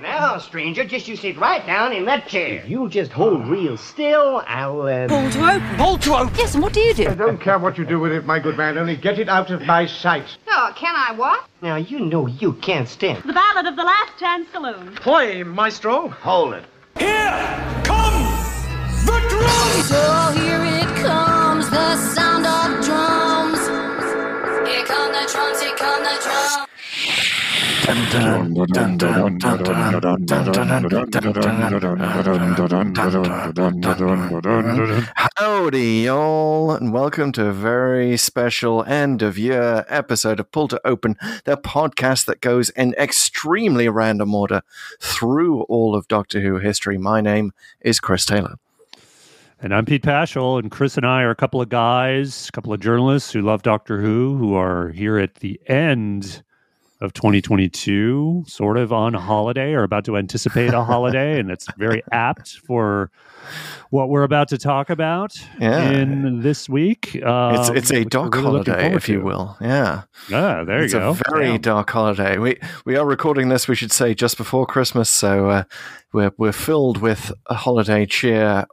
Now, stranger, just you sit right down in that chair. If you just hold real still, I'll, uh... Ball to open. Ball to open. Yes, and what do you do? I don't care what you do with it, my good man, only get it out of my sight. Oh, can I what? Now, you know you can't stand. The Ballad of the Last Chance Saloon. Play, maestro. Hold it. Here come the drums! So here it comes, the sound of drums. Here come the drums, here come the drums. Howdy, y'all, and welcome to a very special end of year episode of Pull to Open, the podcast that goes in extremely random order through all of Doctor Who history. My name is Chris Taylor. And I'm Pete Pachal, and Chris and I are a couple of guys, a couple of journalists who love Doctor Who, who are here at the end of 2022, sort of on holiday or about to anticipate a holiday, and it's very apt for what we're about to talk about Yeah. in this week. Um, It's it's a which dark really holiday, if you will. Yeah, Yeah, there it's you go. a very dark holiday. We we are recording this. We should say just before Christmas, so uh, we're we're filled with a holiday cheer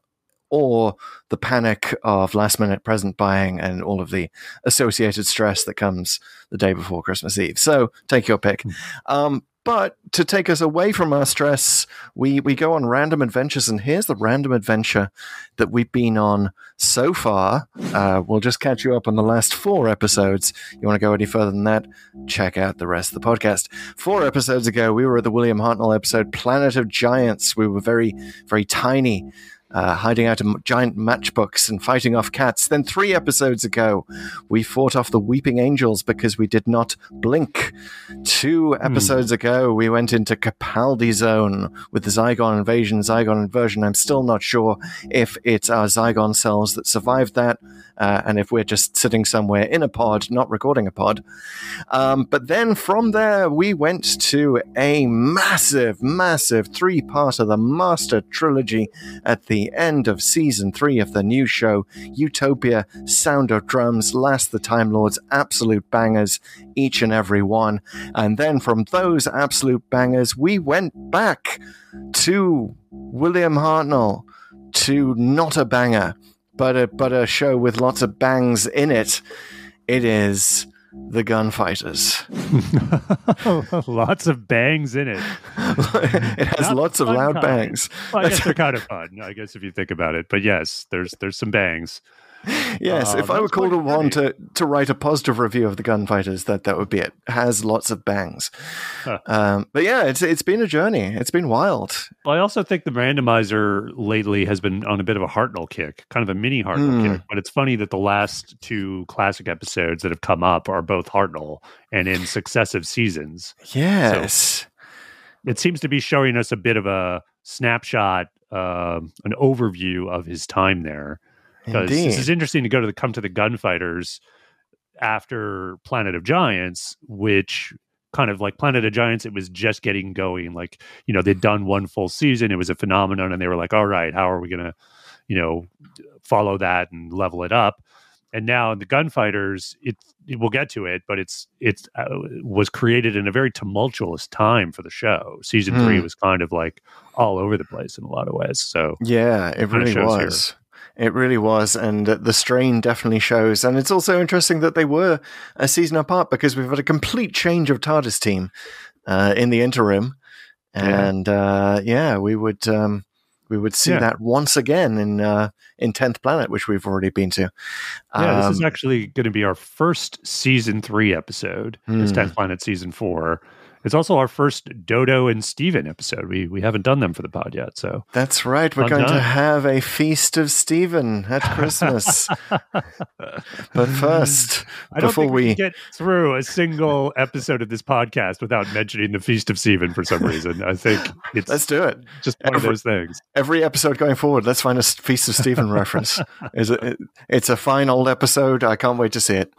or the panic of last minute present buying and all of the associated stress that comes the day before Christmas Eve. So take your pick. Um, but to take us away from our stress, we, we go on random adventures. And here's the random adventure that we've been on so far. Uh, we'll just catch you up on the last four episodes. You want to go any further than that? Check out the rest of the podcast. Four episodes ago, we were at the William Hartnell episode, Planet of Giants. We were very, very tiny uh, hiding out in giant matchbooks and fighting off cats. Then three episodes ago, we fought off the Weeping Angels because we did not blink. Two episodes ago, we went into Capaldi Zone with the Zygon invasion, Zygon inversion. I'm still not sure if it's our Zygon cells that survived that, uh, and if we're just sitting somewhere in a pod, not recording a pod. Um, but then from there, we went to a massive, massive three part of the Master Trilogy at the end of season three of the new show, Utopia Sound of Drums, Last the Time Lords, absolute bangers, each and every one. And then from those absolute bangers, we went back to William Hartnell, to not a banger, but a, but a show with lots of bangs in it. It is The Gunfighters. Lots of bangs in it. it has Not lots of loud kind. bangs. Well, I guess they're kind of fun. I guess if you think about it, but yes, there's there's some bangs. Yes, Uh, if I were called upon to, to write a positive review of the Gunfighters, that that would be it. Has lots of bangs. Huh. Um, but yeah, it's it's been a journey. It's been wild. Well, I also think the randomizer lately has been on a bit of a Hartnell kick, kind of a mini Hartnell Hmm. kick. But it's funny that the last two classic episodes that have come up are both Hartnell and in successive seasons. Yes. It seems to be showing us a bit of a snapshot, um, an overview of his time there. Because this is interesting to go to the come to the gunfighters after Planet of Giants, which kind of like Planet of Giants, it was just getting going. Like, you know, they'd done one full season, it was a phenomenon, and they were like, all right, how are we gonna, you know, follow that and level it up? And now the gunfighters, it, it we'll get to it, but it's it's uh, was created in a very tumultuous time for the show. Season three Hmm. was kind of like all over the place in a lot of ways. So Yeah, it really was. here. It really was, and uh, the strain definitely shows. And it's also interesting that they were a season apart because we've had a complete change of TARDIS team uh, in the interim, Yeah. and uh, yeah, we would um, we would see Yeah. that once again in uh, in Tenth Planet, which we've already been to. Yeah, this is Um, actually going to be our first season three episode. This Hmm. 10th Planet season four. It's also our first Dodo and Steven episode. We we haven't done them for the pod yet, so That's right. We're going to have a feast of Stephen at Christmas. but first, I don't before we, we, get through a single episode of this podcast without mentioning the Feast of Stephen for some reason. I think it's let's do it. just one Every- of those things. Every episode going forward, let's find a feast of Stephen reference. Is it, it- It's a fine old episode. I can't wait to see it.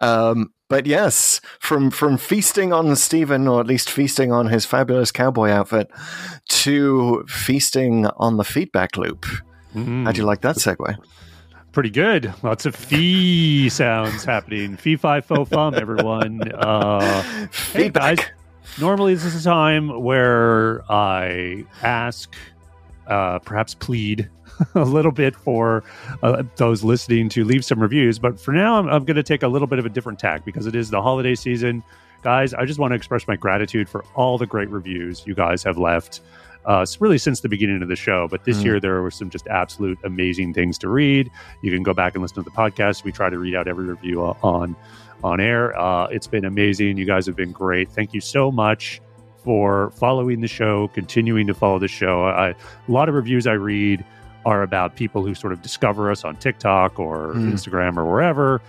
Um, but yes, from from feasting on Stephen, or at least feasting on his fabulous cowboy outfit, to feasting on the feedback loop. Mm, How do you like that segue? pretty good. Lots of fee sounds happening. Fee fi fo fum, everyone. Uh, hey guys, normally this is a time where I ask, uh, perhaps plead a little bit for uh, those listening to leave some reviews. But for now, I'm, I'm going to take a little bit of a different tack because it is the holiday season. Guys, I just want to express my gratitude for all the great reviews you guys have left. Uh, really, since the beginning of the show, but this Mm. year there were some just absolute amazing things to read. You can go back and listen to the podcast. We try to read out every review on on air. Uh, it's been amazing. You guys have been great. Thank you so much for following the show, continuing to follow the show. I, a lot of reviews I read are about people who sort of discover us on TikTok or Hmm. Instagram or wherever,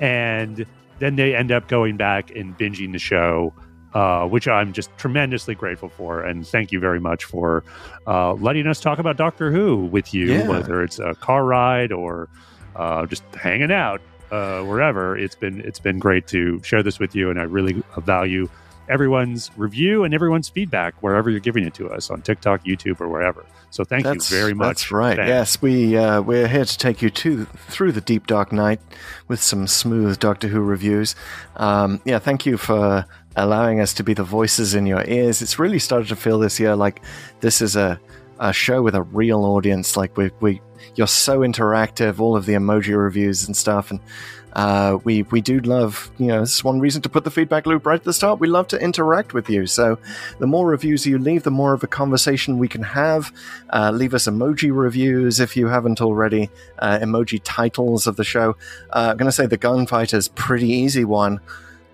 and then they end up going back and binging the show. Uh, which I'm just tremendously grateful for, and thank you very much for uh, letting us talk about Doctor Who with you, Yeah. whether it's a car ride or uh, just hanging out uh, wherever. It's been it's been great to share this with you, and I really value everyone's review and everyone's feedback wherever you're giving it to us on TikTok, YouTube, or wherever. So thank that's, you very much. That's right. Thanks. Yes, we uh, we're here to take you to through the deep dark night with some smooth Doctor Who reviews. Um, yeah, thank you for allowing us to be the voices in your ears. It's really started to feel this year like this is a a show with a real audience. Like we we you're so interactive. All of the emoji reviews and stuff, and uh, we we do love. You know, this is one reason to put the feedback loop right at the start. We love to interact with you. So the more reviews you leave, the more of a conversation we can have. Uh, leave us emoji reviews if you haven't already. Uh, emoji titles of the show. Uh, I'm going to say the gunfighter's pretty easy one.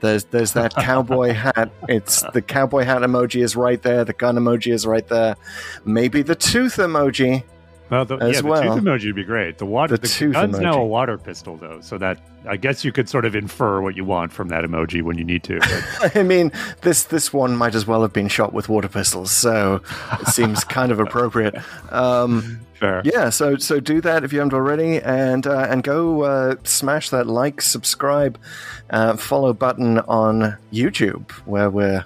There's there's that cowboy hat. It's the cowboy hat emoji is right there. The gun emoji is right there. Maybe the tooth emoji. Well, the, as yeah, the well. tooth emoji would be great. The water, The the, gun's now a water pistol, though, so that I guess you could sort of infer what you want from that emoji when you need to. I mean, this this one might as well have been shot with water pistols, so it seems kind of appropriate. Um, fair. yeah, so so do that if you haven't already, and uh, and go uh, smash that like, subscribe, uh, follow button on YouTube, where we're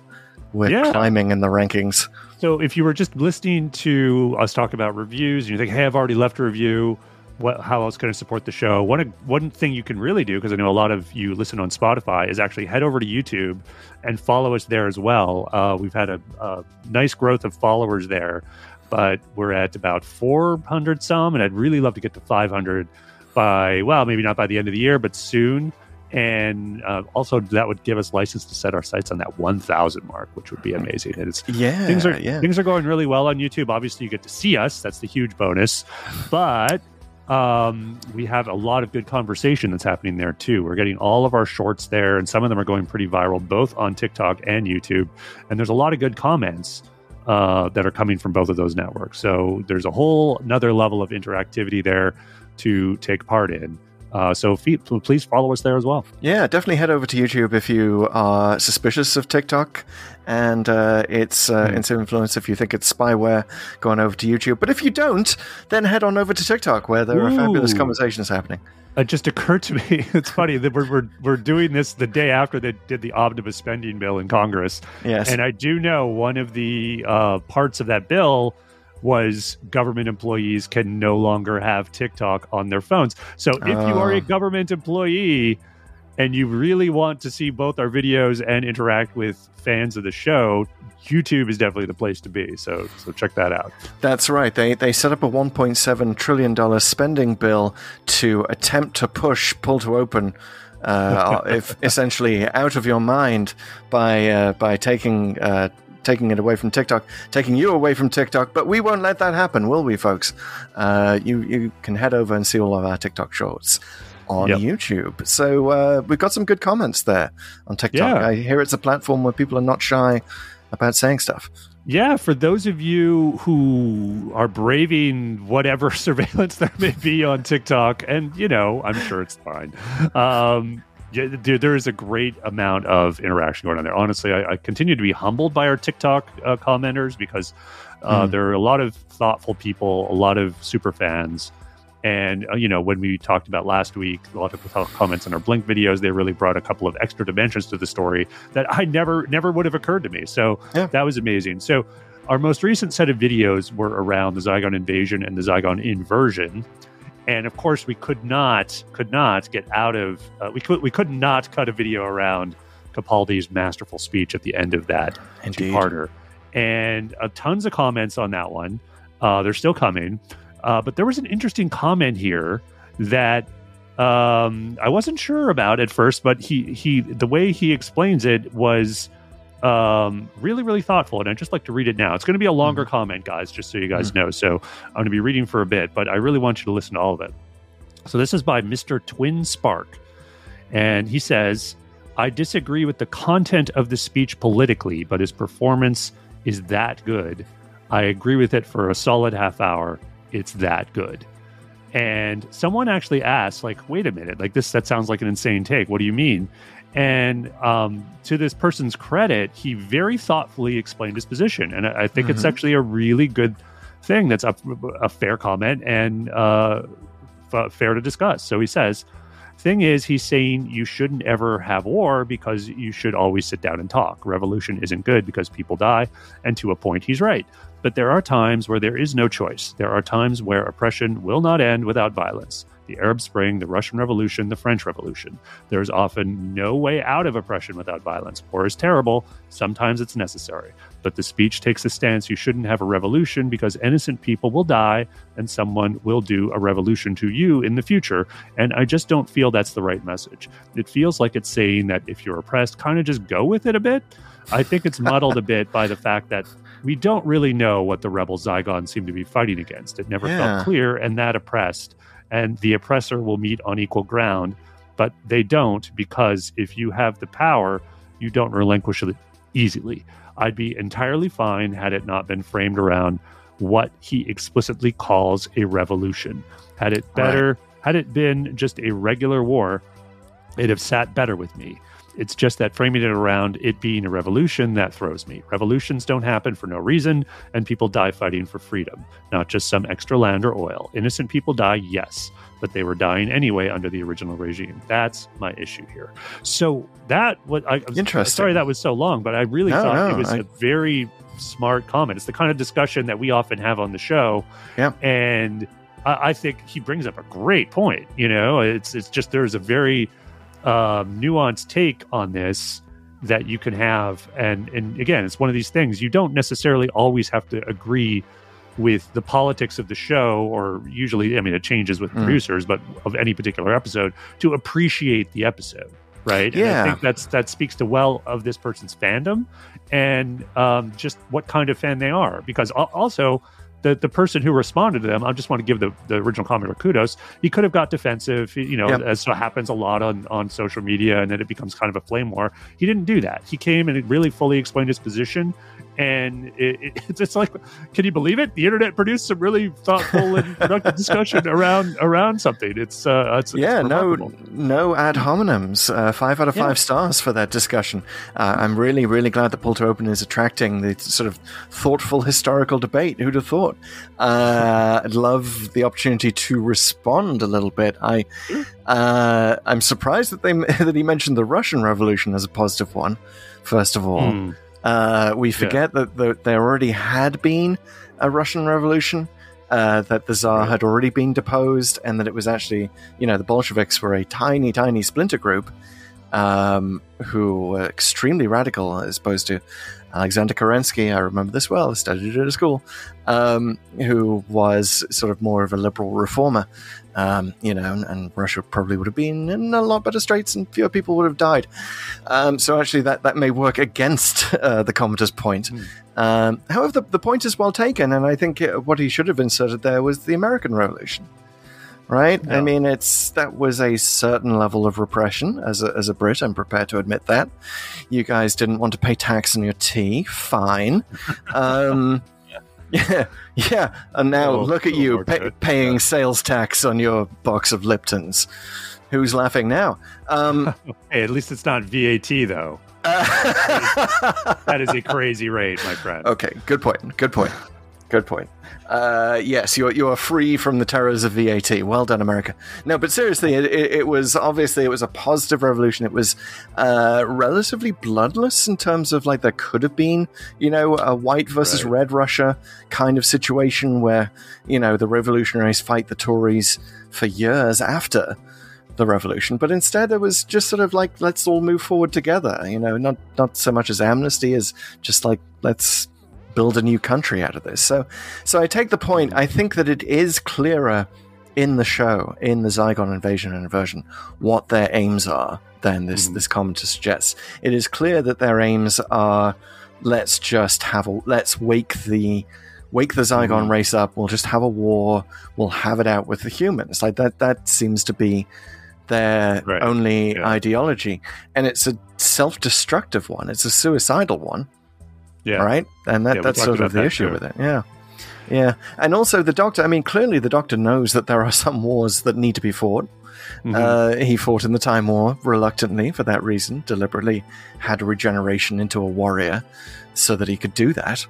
we're Yeah. climbing in the rankings. So if you were just listening to us talk about reviews and you think, hey, I've already left a review, what, how else can I support the show? One, one thing you can really do, because I know a lot of you listen on Spotify, is actually head over to YouTube and follow us there as well. Uh, we've had a, a nice growth of followers there, but we're at about 400 some, and I'd really love to get to 500 by, well, maybe not by the end of the year, but soon. And uh, also, that would give us license to set our sights on that 1,000 mark, which would be amazing. And it's Yeah, things are yeah. things are going really well on YouTube. Obviously, you get to see us. That's the huge bonus. But um, we have a lot of good conversation that's happening there too. We're getting all of our shorts there, and some of them are going pretty viral, both on TikTok and YouTube. And there's a lot of good comments uh, that are coming from both of those networks. So there's a whole another level of interactivity there to take part in. Uh, so fe- please follow us there as well. Yeah, definitely head over to YouTube if you are suspicious of TikTok and uh, its uh, Hmm. its influence. If you think it's spyware, go on over to YouTube. But if you don't, then head on over to TikTok where there are fabulous conversations happening. it just occurred to me it's funny that we're, we're, we're doing this the day after they did the omnibus spending bill in congress Yes. and i do know one of the uh, parts of that bill was government employees can no longer have tiktok on their phones so if you are a government employee and you really want to see both our videos and interact with fans of the show youtube is definitely the place to be so so check that out That's right. They they set up a 1.7 trillion dollar spending bill to attempt to push pull to open. Uh, if essentially out of your mind by uh, by taking uh, taking it away from TikTok, taking you away from TikTok, but we won't let that happen, will we, folks? Uh, you you can head over and see all of our TikTok shorts on Yep. YouTube. So uh, we've got some good comments there on TikTok. Yeah. I hear it's a platform where people are not shy about saying stuff. Yeah, for those of you who are braving whatever surveillance there may be on TikTok, and you know, I'm sure it's fine. Um, yeah, there, there is a great amount of interaction going on there. Honestly, I, I continue to be humbled by our TikTok uh, commenters because uh, Hmm. there are a lot of thoughtful people, a lot of super fans. And uh, you know, when we talked about last week, a lot of people comments on our Blink videos. They really brought a couple of extra dimensions to the story that I never, never would have occurred to me. So Yeah. that was amazing. So our most recent set of videos were around the Zygon invasion and the Zygon inversion, and of course we could not, could not get out of, uh, we could, we could not cut a video around Capaldi's masterful speech at the end of that Indeed. two-parter, and uh, tons of comments on that one. Uh, they're still coming, uh, but there was an interesting comment here that um, I wasn't sure about at first, but he he the way he explains it was um, really really thoughtful, and I'd just like to read it now. It's going to be a longer comment, guys, just so you guys know. So I'm going to be reading for a bit, but I really want you to listen to all of it. So this is by Mr. Twin Spark. And he says, I disagree with the content of the speech politically, but his performance is that good. I agree with it for a solid half hour. It's that good. And someone actually asked, like, wait a minute, like this, that sounds like an insane take. What do you mean? And um, to this person's credit, he very thoughtfully explained his position. And I, I think it's Mhm. actually a really good thing. That's a, a fair comment and uh, f- fair to discuss. So he says, thing is, he's saying you shouldn't ever have war because you should always sit down and talk. Revolution isn't good because people die. And to a point, he's right. But there are times where there is no choice. There are times where oppression will not end without violence. The Arab Spring, the Russian Revolution, the French Revolution. There's often no way out of oppression without violence. War is terrible. Sometimes it's necessary. But the speech takes a stance you shouldn't have a revolution because innocent people will die and someone will do a revolution to you in the future. And I just don't feel that's the right message. It feels like it's saying that if you're oppressed, kind of just go with it a bit. I think it's muddled a bit by the fact that we don't really know what the rebel Zygons seem to be fighting against. It never Yeah. felt clear, and that oppressed. And the oppressor will meet on equal ground, but they don't because if you have the power, you don't relinquish it easily. I'd be entirely fine had it not been framed around what he explicitly calls a revolution. Had it better, had it been just a regular war, it'd have sat better with me. It's just that framing it around it being a revolution that throws me. Revolutions don't happen for no reason, and people die fighting for freedom, not just some extra land or oil. Innocent people die, yes, but they were dying anyway under the original regime. That's my issue here. So that what I, I'm Interesting. Sorry that was so long, but I really No, thought no, it was I- a very smart comment. It's the kind of discussion that we often have on the show. Yeah. And I, I think he brings up a great point. You know, it's it's just there's a very um, nuanced take on this that you can have, and and again, it's one of these things you don't necessarily always have to agree with the politics of the show, or usually, I mean, it changes with Mm. producers, but of any particular episode to appreciate the episode. Right. And Yeah. I think that's that speaks to well of this person's fandom and um, just what kind of fan they are. Because also, the the person who responded to them, I just want to give the, the original commenter kudos. He could have got defensive, you know, Yep. as so happens a lot on on social media, and then it becomes kind of a flame war. He didn't do that. He came and really fully explained his position. And it, it, it's like, can you believe it? The internet produced some really thoughtful and productive discussion around around something. It's uh, it's, it's yeah, no, no ad hominems. Uh, five out of Yeah. five stars for that discussion. Uh, I'm really, really glad that Pull to Open is attracting the sort of thoughtful historical debate. Who'd have thought? Uh, I'd love the opportunity to respond a little bit. I, uh, I'm surprised that they that he mentioned the Russian Revolution as a positive one. First of all, Hmm. Uh, we forget that the, there already had been a Russian Revolution, uh, that the Tsar had already been deposed, and that it was actually, you know, the Bolsheviks were a tiny, tiny splinter group um, who were extremely radical as opposed to Alexander Kerensky. I remember this well, I studied it at school, um, who was sort of more of a liberal reformer. Um, you know, and, and Russia probably would have been in a lot better straits and fewer people would have died. Um, so actually, that, that may work against uh, the commenter's point. Um, however, the, the point is well taken, and I think uh, what he should have inserted there was the American Revolution. Right? I mean, it's that was a certain level of repression. As a, as a Brit, I'm prepared to admit that. You guys didn't want to pay tax on your tea. Fine. Um, yeah, yeah. And now look at you more pay, to it. paying sales tax on your box of Liptons. Who's laughing now? Um, Hey, at least it's not VAT though. That is a crazy rate, my friend. Okay, good point. Good point. Good point. Uh, yes, you are, you are free from the terrors of VAT. Well done, America. No, but seriously, it, it, it was obviously it was a positive revolution. It was uh, relatively bloodless in terms of like there could have been, you know, a white versus Right. red Russia kind of situation where you know the revolutionaries fight the Tories for years after the revolution, but instead it was just sort of like let's all move forward together. You know, not not so much as amnesty as just like let's build a new country out of this. So, so I take the point. I think that it is clearer in the show, in the Zygon invasion and inversion, what their aims are than this Mhm. this commenter suggests. It is clear that their aims are let's just have a let's wake the wake the Zygon Mhm. race up. We'll just have a war. We'll have it out with the humans. Like that. That seems to be their Right. only Yeah. ideology, and it's a self-destructive one. It's a suicidal one Yeah. right? And that, yeah, that's sort of the issue too. with it. Yeah. Yeah. And also the doctor, I mean, clearly the doctor knows that there are some wars that need to be fought. Mhm. Uh, he fought in the Time War reluctantly for that reason, deliberately had regeneration into a warrior so that he could do that.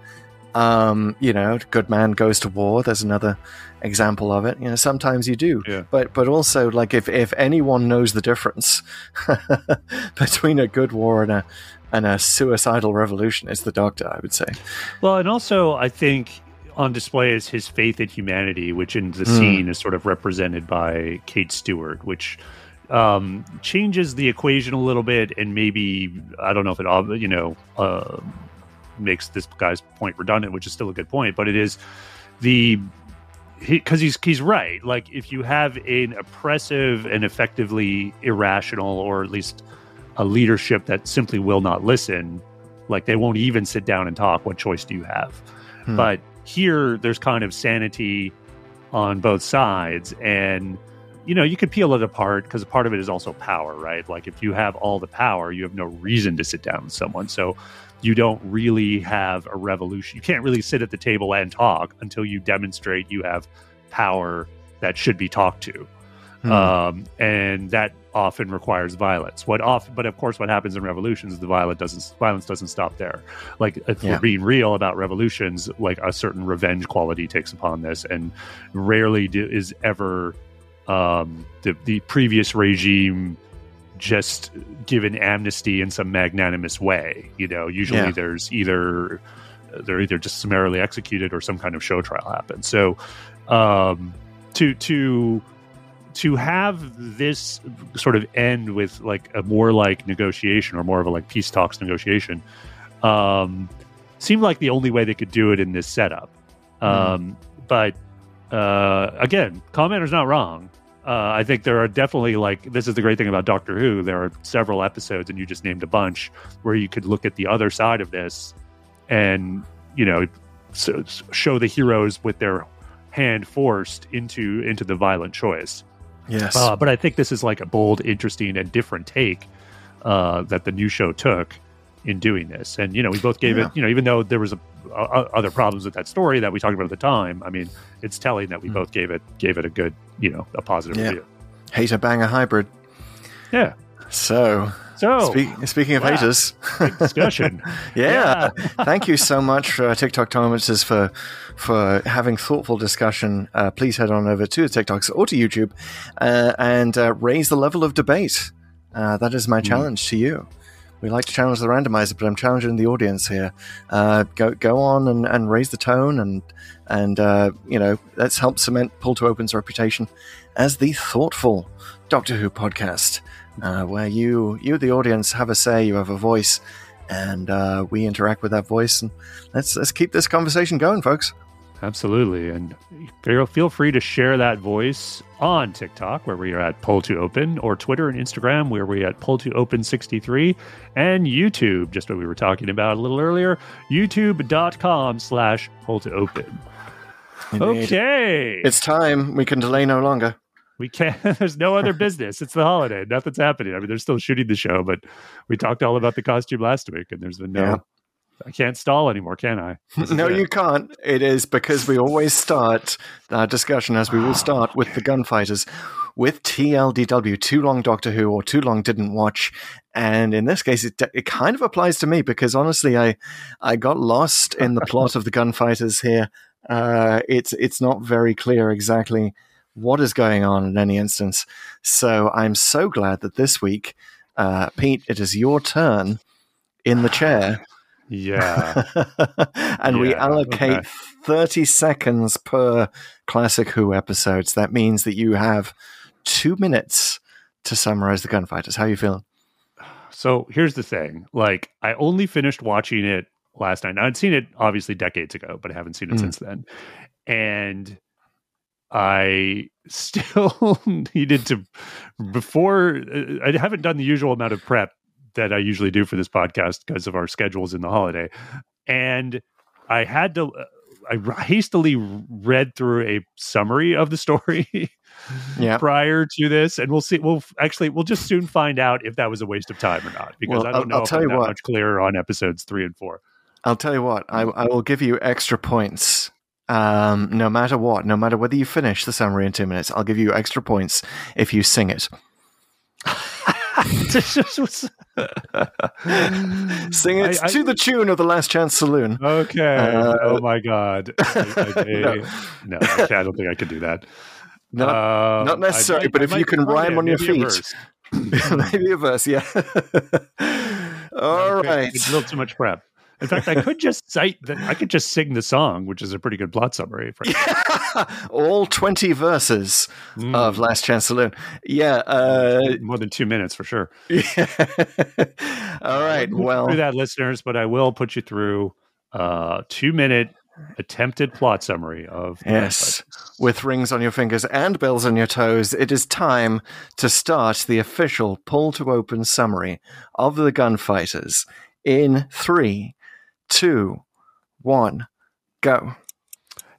Um, you know, good man goes to war. There's another example of it. You know, sometimes you do. Yeah. But but also like if, if anyone knows the difference between a good war and a and a suicidal revolution, it's the doctor, I would say. Well, and also I think on display is his faith in humanity, which in the Hmm. scene is sort of represented by Kate Stewart, which um, changes the equation a little bit, and maybe I don't know if it ob- you know uh, makes this guy's point redundant, which is still a good point, but it is the because he's he's right. Like if you have an oppressive and effectively irrational, or at least a leadership that simply will not listen, like they won't even sit down and talk. What choice do you have? Hmm. But here, there's kind of sanity on both sides, and you know you could peel it apart because part of it is also power, right? Like if you have all the power, you have no reason to sit down with someone. So you don't really have a revolution. You can't really sit at the table and talk until you demonstrate you have power that should be talked to. Hmm. Um, and that often requires violence. What often, but of course, what happens in revolutions is the violence doesn't violence doesn't stop there. Like if Yeah. we're being real about revolutions, like a certain revenge quality takes upon this, and rarely do, is ever um, the the previous regime just given amnesty in some magnanimous way. You know, usually Yeah. there's either they're either just summarily executed or some kind of show trial happens. So um, to to to have this sort of end with like a more like negotiation or more of a like peace talks negotiation um, seemed like the only way they could do it in this setup. Um, But uh, again, commenter's not wrong. Uh, I think there are definitely like this is the great thing about Doctor Who. There are several episodes, and you just named a bunch where you could look at the other side of this, and you know, so, show the heroes with their hand forced into into the violent choice. Yes. Uh, but I think this is like a bold, interesting, and different take uh, that the new show took in doing this. And you know, we both gave Yeah. it. You know, even though there was a, a, other problems with that story that we talked about at the time, I mean, it's telling that we Mm. both gave it gave it a good, you know, a positive Yeah. review. Hater banger hybrid. Yeah. So, So speak, speaking of wow. haters, discussion. yeah. Thank you so much, uh, TikTok Tolerances, for for having thoughtful discussion. Uh, please head on over to the TikToks or to YouTube uh, and uh, raise the level of debate. Uh, that is my challenge to you. We like to challenge the randomizer, but I'm challenging the audience here. Uh, go go on and, and raise the tone, and and uh, you know let's help cement Pull to Open's reputation as the thoughtful Doctor Who podcast, uh, where you you the audience have a say, you have a voice, and uh, we interact with that voice. And let's let's keep this conversation going, folks. Absolutely. And feel feel free to share that voice on TikTok, where we are at Pull to Open, or Twitter and Instagram, where we are at Pull to Open 63, and YouTube, just what we were talking about a little earlier, youtube.com slash Pull to Open. Indeed. Okay. It's time. We can delay no longer. We can't, there's no other business. It's the holiday. Nothing's happening. I mean, they're still shooting the show, but we talked all about the costume last week, and there's been no. Yeah. I can't stall anymore, can I? No, it. you can't. It is because we always start our discussion, as we will start with the gunfighters, with TLDW, Too Long Doctor Who, or Too Long Didn't Watch. And in this case, it, it kind of applies to me because honestly, I I got lost in the plot of the gunfighters here. Uh, it's it's not very clear exactly what is going on in any instance. So I'm so glad that this week, uh, Pete, it is your turn in the chair. Yeah. and we allocate okay. 30 seconds per Classic Who episodes. That means that you have two minutes to summarize the gunfighters. How are you feeling? So here's the thing: like, I only finished watching it last night. Now, I'd seen it obviously decades ago, but I haven't seen it Mm. since then. And I still needed to before uh, I haven't done the usual amount of prep that I usually do for this podcast because of our schedules in the holiday, and I had to. uh, I hastily read through a summary of the story Yeah. prior to this, and we'll see. We'll actually we'll just soon find out if that was a waste of time or not because Well, I I'll- don't know I'll if tell I'm you that what. much clearer on episodes three and four. I'll tell you what, I, I will give you extra points. Um, no matter what, no matter whether you finish the summary in two minutes, I'll give you extra points if you sing it. Sing it I- I- to the tune of the Last Chance Saloon. Okay. Uh, oh my god. I, No. no, I, I don't think I could do that. Not, Um, not might- but if you can rhyme it, on your feet. maybe a verse, yeah. All Okay, right. It's a little too much prep. In fact, I could just cite that I could just sing the song, which is a pretty good plot summary. For All 20 verses Mm, of Last Chance Saloon. Yeah. Uh, more than two minutes for sure. yeah. All right. We'll do that, listeners, but I will put you through a two minute attempted plot summary of Yes. With rings on your fingers and bells on your toes, it is time to start the official pull to open summary of the gunfighters in three, two, one, go.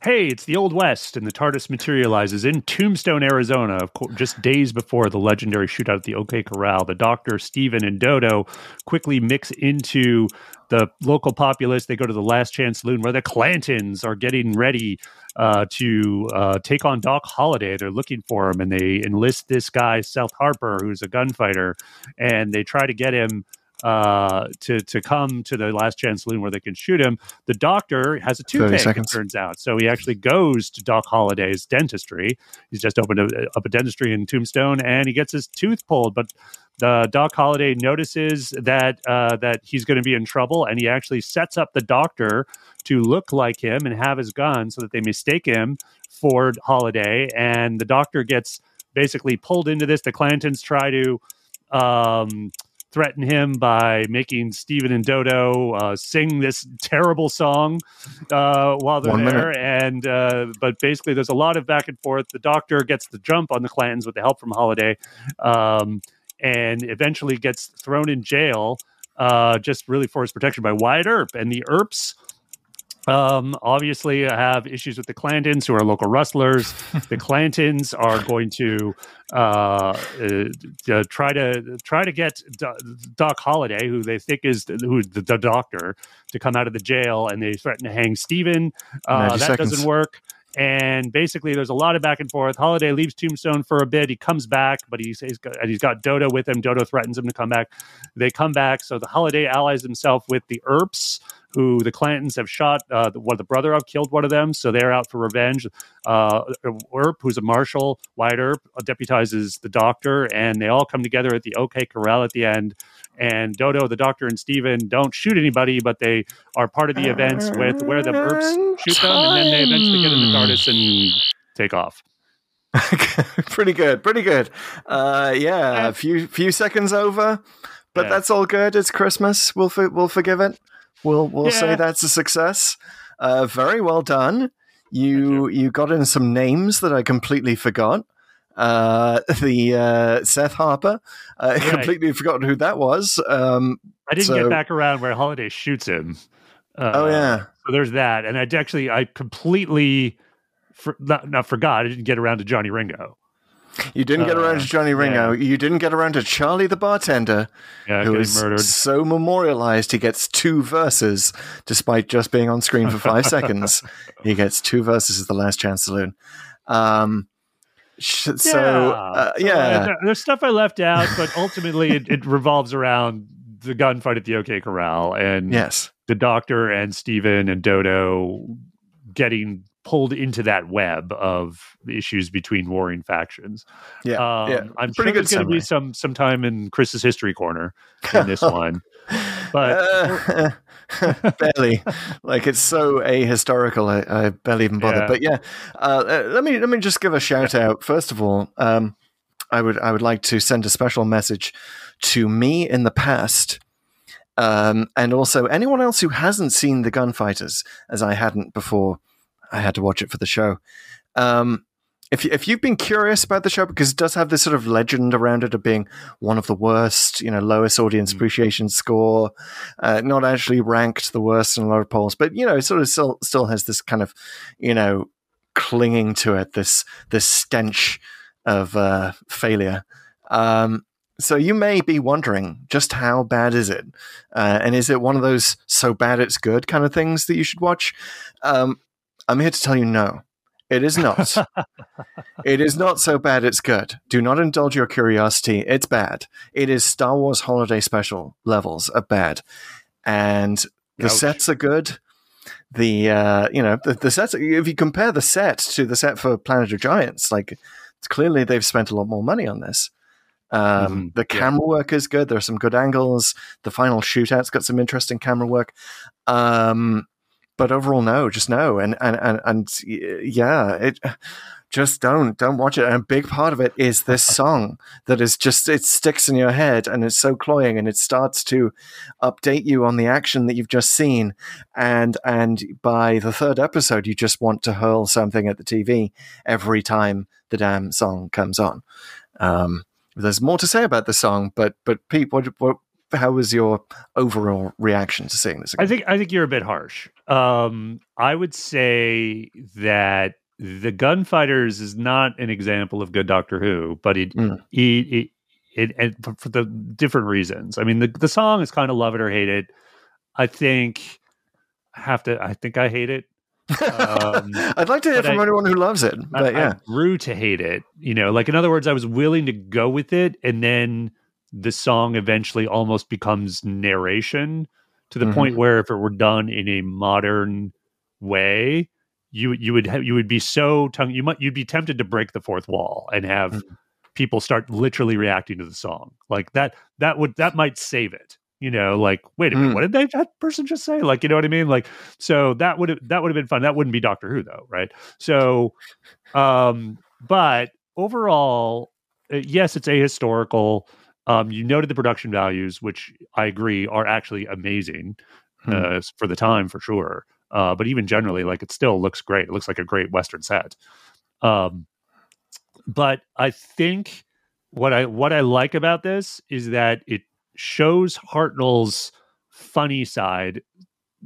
Hey, it's the Old West, and the TARDIS materializes in Tombstone, Arizona, of course, just days before the legendary shootout at the OK Corral. The Doctor, Steven, and Dodo quickly mix into the local populace. They go to the Last Chance Saloon where the Clantons are getting ready uh, to uh, take on Doc Holliday. They're looking for him, and they enlist this guy, Seth Harper, who's a gunfighter, and they try to get him uh to to come to the last chance saloon where they can shoot him. The doctor has a 30 toothache it turns out. So he actually goes to doc holliday's dentistry. He's just opened a, up a dentistry in tombstone and he gets his tooth pulled. But the doc holliday notices that uh that he's going to be in trouble and he actually sets up the doctor to look like him and have his gun so that they mistake him for holliday and the doctor gets basically pulled into this. The clantons try to um threaten him by making Steven and Dodo uh, sing this terrible song uh, while they're One there. minute. And uh, but basically, there's a lot of back and forth. The Doctor gets the jump on the Clantons with the help from Holliday, um, and eventually gets thrown in jail. Uh, just really for his protection by Wyatt Earp and the Earps. Um, obviously, I have issues with the Clantons, who are local rustlers. the Clantons are going to uh, uh, uh, try to try to get Do- Doc Holliday, who they think is who's the, the doctor, to come out of the jail, and they threaten to hang Steven. Uh, that seconds. doesn't work. And basically, there's a lot of back and forth. Holliday leaves Tombstone for a bit. He comes back, but he's, he's got, and he's got Dodo with him. Dodo threatens him to come back. They come back. So the Holliday allies himself with the Earps, who the Clantons have shot. Uh, the- one the brother of killed one of them, so they're out for revenge. Uh, Earp, who's a marshal, Wyatt Earp, deputizes the Doctor, and they all come together at the OK Corral at the end. And Dodo, the Doctor, and Steven don't shoot anybody, but they are part of the events with where the Earps shoot them, and then they eventually get in the TARDIS and take off. pretty good, pretty good. Uh, yeah, a few few seconds over, but Yeah. that's all good. It's Christmas. We'll for, we'll forgive it. We'll we'll say that's a success. Uh, very well done. You you got in some names that I completely forgot. Uh, the uh, Seth Harper, I Right. completely forgot who that was. Um, I didn't So- get back around where Holliday shoots him. Uh, oh yeah, So there's that, and I actually I completely for, not, not forgot. I didn't get around to Johnny Ringo. You didn't get around uh, to Johnny Ringo. You didn't get around to Charlie the bartender. Yeah, who getting murdered. so memorialized he gets two verses despite just being on screen for five seconds he gets two verses as the last chance saloon um so uh, So, yeah there- there's stuff I left out, but ultimately it, it revolves around the gunfight at the OK Corral and yes the Doctor and Steven and Dodo getting pulled into that web of issues between warring factions. yeah Um, yeah I'm pretty sure good there's going to be some some time in Chris's history corner in this one, but Uh, barely like it's so ahistorical I, I barely even bother Yeah. but yeah uh, uh, let me let me just give a shout out first of all um I would I would like to send a special message to me in the past, um, and also anyone else who hasn't seen the Gunfighters, as I hadn't before. I had to watch it for the show. Um, if if you've been curious about the show because it does have this sort of legend around it of being one of the worst, you know, lowest audience appreciation score, uh, not actually ranked the worst in a lot of polls, but you know, it sort of still still has this kind of, you know, clinging to it, this this stench of uh, failure. Um, so you may be wondering just how bad is it, uh, and is it one of those so bad it's good kind of things that you should watch? Um, I'm here to tell you no. It is not. it is not so bad it's good. Do not indulge your curiosity. It's bad. It is Star Wars Holiday Special levels of bad. And the Ouch. sets are good. The uh, you know, the, the sets if you compare the set to the set for Planet of Giants, like it's clearly they've spent a lot more money on this. Um, Mhm, the yeah. camera work is good. There are some good angles. The final shootout's got some interesting camera work. Um, but overall, no, just no. And and and, and yeah, it just don't don't watch it. And a big part of it is this song that is just it sticks in your head and it's so cloying and it starts to update you on the action that you've just seen. And and by the third episode, you just want to hurl something at the TV every time the damn song comes on. Um, there's more to say about the song, but but Pete, what, what how was your overall reaction to seeing this? I think I think you're a bit harsh. Um, I would say that the Gunfighters is not an example of good Doctor Who, but it Mm. it, it, it and for, the different reasons. I mean, the the song is kind of love it or hate it. I think I have to. I think I hate it. Um, I'd like to hear from I- anyone who loves it. I- But yeah, I grew to hate it. You know, like in other words, I was willing to go with it, and then the song eventually almost becomes narration to the Mhm. point where if it were done in a modern way, you you would have, you would be so tongue you might you'd be tempted to break the fourth wall and have Mhm. people start literally reacting to the song like that. That would that might save it. You know, like wait a minute, Mm. what did they, that person just say? Like, you know what I mean? Like, so that would have that would have been fun. That wouldn't be Doctor Who though, right? So, um, but overall, uh, yes, it's ahistorical. Um, you noted the production values, which I agree are actually amazing Hmm. uh, for the time for sure. Uh, but even generally, like it still looks great. It looks like a great Western set. Um, but I think what I what I like about this is that it shows Hartnell's funny side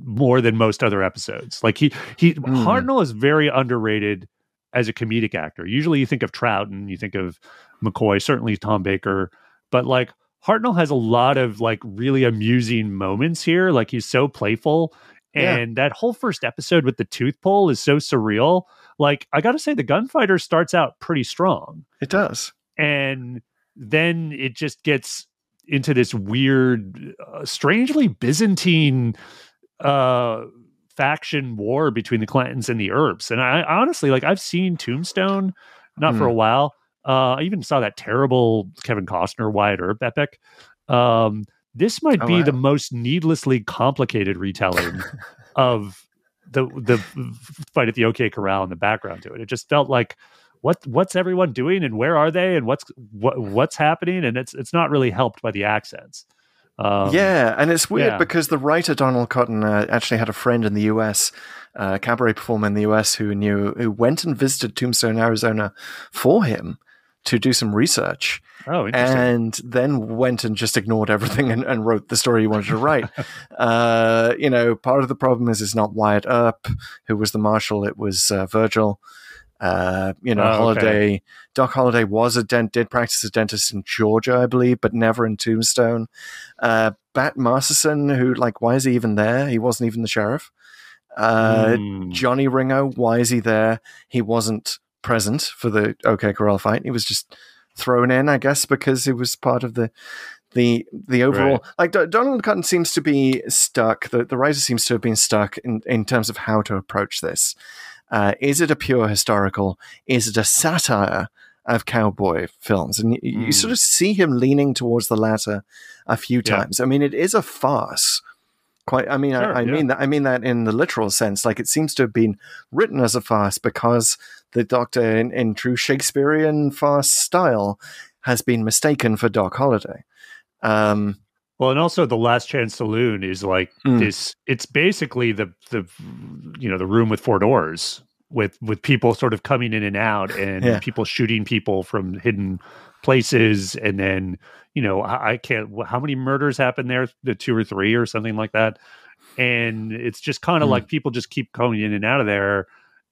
more than most other episodes. Like he he Mm. Hartnell is very underrated as a comedic actor. Usually you think of Troughton, you think of McCoy, certainly Tom Baker, but like Hartnell has a lot of like really amusing moments here. Like he's so playful. Yeah. And that whole first episode with the tooth pull is so surreal. Like I got to say, the gunfighter starts out pretty strong, it does. and then it just gets into this weird, uh, strangely Byzantine uh, faction war between the Clantons and the Earps. And I honestly, like, I've seen Tombstone, not for Hmm. a while. Uh, I even saw that terrible Kevin Costner Wyatt Earp epic. Um, this might Oh, be wow. the most needlessly complicated retelling of the the fight at the OK Corral in the background to it. It just felt like what what's everyone doing and where are they and what's what what's happening and it's it's not really helped by the accents. Um, yeah, and it's weird yeah. because the writer Donald Cotton uh, actually had a friend in the U.S., uh, cabaret performer in the U.S. who knew who went and visited Tombstone, Arizona, for him to do some research, Oh, interesting. and then went and just ignored everything and, and wrote the story he wanted to write. uh, you know, part of the problem is it's not Wyatt Earp who was the marshal; it was uh, Virgil. Uh, you know, Oh, okay. Holliday. Doc Holliday was a dent, did practice as a dentist in Georgia, I believe, but never in Tombstone. Uh, Bat Masterson, who like, why is he even there? He wasn't even the sheriff. Uh, Hmm. Johnny Ringo, why is he there? He wasn't present for the OK Corral fight. He was just thrown in, I guess, because it was part of the the the overall. Like Do- Donald Cotton seems to be stuck. The the writer seems to have been stuck in in terms of how to approach this. Uh, is it a pure historical? Is it a satire of cowboy films? And you, you Mm. sort of see him leaning towards the latter a few Yeah. times. I mean, it is a farce. Quite. I mean, Sure, I, I yeah. mean that. I mean that in the literal sense. Like it seems to have been written as a farce because the Doctor, in, in true Shakespearean farce style, has been mistaken for Doc Holliday. Um, Well, and also the Last Chance Saloon is like Mm. this. It's basically the the you know the room with four doors with with people sort of coming in and out and Yeah. people shooting people from hidden places, and then you know I, I can't. How many murders happened there? The two or three or something like that. And it's just kind of Mm. like people just keep coming in and out of there.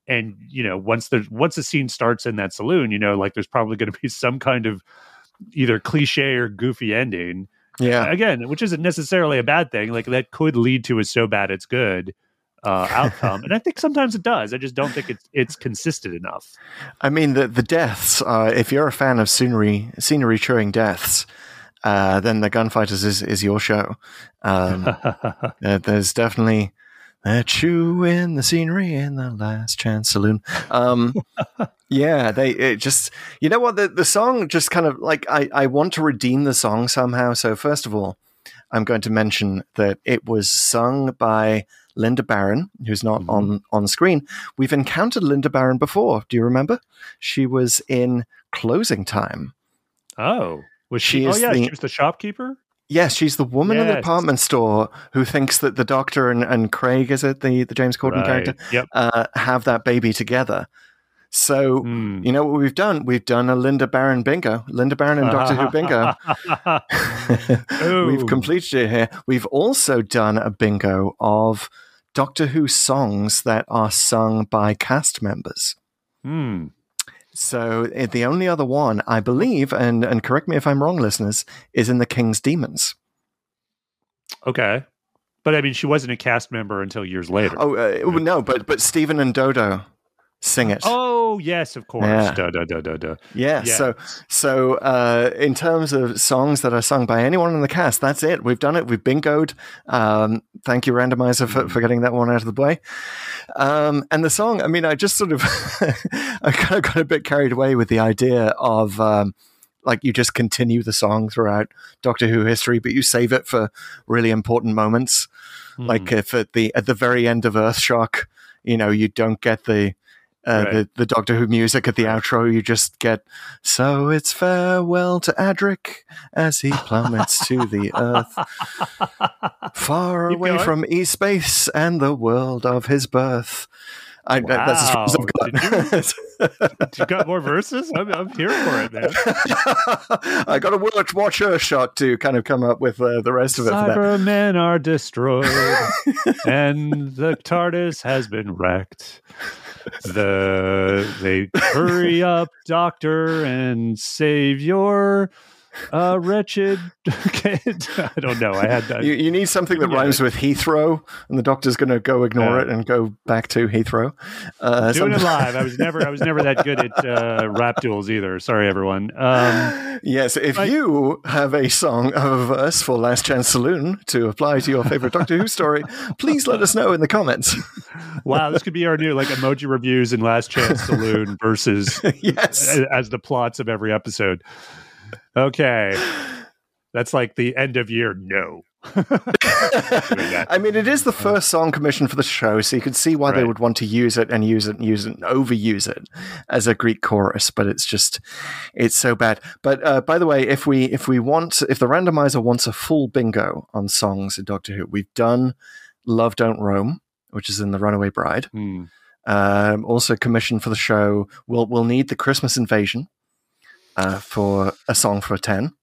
And you know, once there's once the scene starts in that saloon, you know, like there's probably going to be some kind of either cliche or goofy ending yeah. again, which isn't necessarily a bad thing. Like that could lead to a so bad it's good uh, outcome, and I think sometimes it does. I just don't think it's it's consistent enough. I mean, the the deaths. Uh, if you're a fan of scenery scenery chewing deaths, uh, then the Gunfighters is is your show. Um, there's definitely they're chewing the scenery in the Last Chance Saloon. Um, yeah, they it just you know what the the song just kind of like I I want to redeem the song somehow. So first of all, I'm going to mention that it was sung by. Lynda Baron, who's not on on screen. We've encountered Lynda Baron before. Do you remember? She was in Closing Time. oh, was She she? oh is yeah, the- she was the shopkeeper. Yes, she's the woman in the department store who thinks that the doctor and, and Craig, is it the, the James Corden Right. character, Yep. uh, have that baby together. So, Hmm. you know what we've done? We've done a Lynda Baron bingo. Lynda Baron and Doctor Who bingo. We've completed it here. We've also done a bingo of Doctor Who songs that are sung by cast members. Hmm. So uh, the only other one, I believe, and, and correct me if I'm wrong, listeners, is in the King's Demons. Okay, but I mean, she wasn't a cast member until years later. Oh uh, no, but but Stephen and Dodo sing it. Oh, yes, of course. Yeah. Duh, duh, duh, duh, duh. yeah, yeah. So so uh, in terms of songs that are sung by anyone in the cast, that's it. We've done it. We've bingoed. Um, thank you, randomizer, for, for getting that one out of the way. Um, and the song, I mean, I just sort of I kind of got a bit carried away with the idea of. Um, like you just continue the song throughout Doctor Who history, but you save it for really important moments. Hmm. Like if at the at the very end of Earthshock, you know, you don't get the uh, Right. the, the Doctor Who music at the outro. You just get so it's farewell to Adric as he plummets to the earth, far Keep away going. from E space and the world of his birth. I, that's as far as Wow. I've got. you got more verses? I'm, I'm here for it, man. I got to watch, watch her shot to kind of come up with uh, the rest of it. Cybermen are destroyed, and the TARDIS has been wrecked. The they hurry up, Doctor, and save your uh, wretched kid. I don't know. I had that. You, you need something that Yeah. rhymes with Heathrow, and the doctor's going to go ignore Yeah. it and go back to Heathrow. Uh, Doing it live. I was never. I was never that good at uh, rap duels either. Sorry, everyone. Um, Yes, if Right. you have a song of a verse for Last Chance Saloon to apply to your favorite Doctor Who story, please let us know in the comments. wow, this could be our new like emoji reviews and Last Chance Saloon versus yes. as, as the plots of every episode. Okay. That's like the end of year. No. I mean, it is the first song commissioned for the show, so you can see why they would want to use it and use it and use it and overuse it as a Greek chorus. But it's just, it's so bad. But uh, by the way, if we if we want, if the randomizer wants a full bingo on songs in Doctor Who, we've done "Love Don't Roam," which is in the Runaway Bride. Hmm. Um, also commissioned for the show. We'll we'll need the Christmas Invasion uh, for a song for a ten.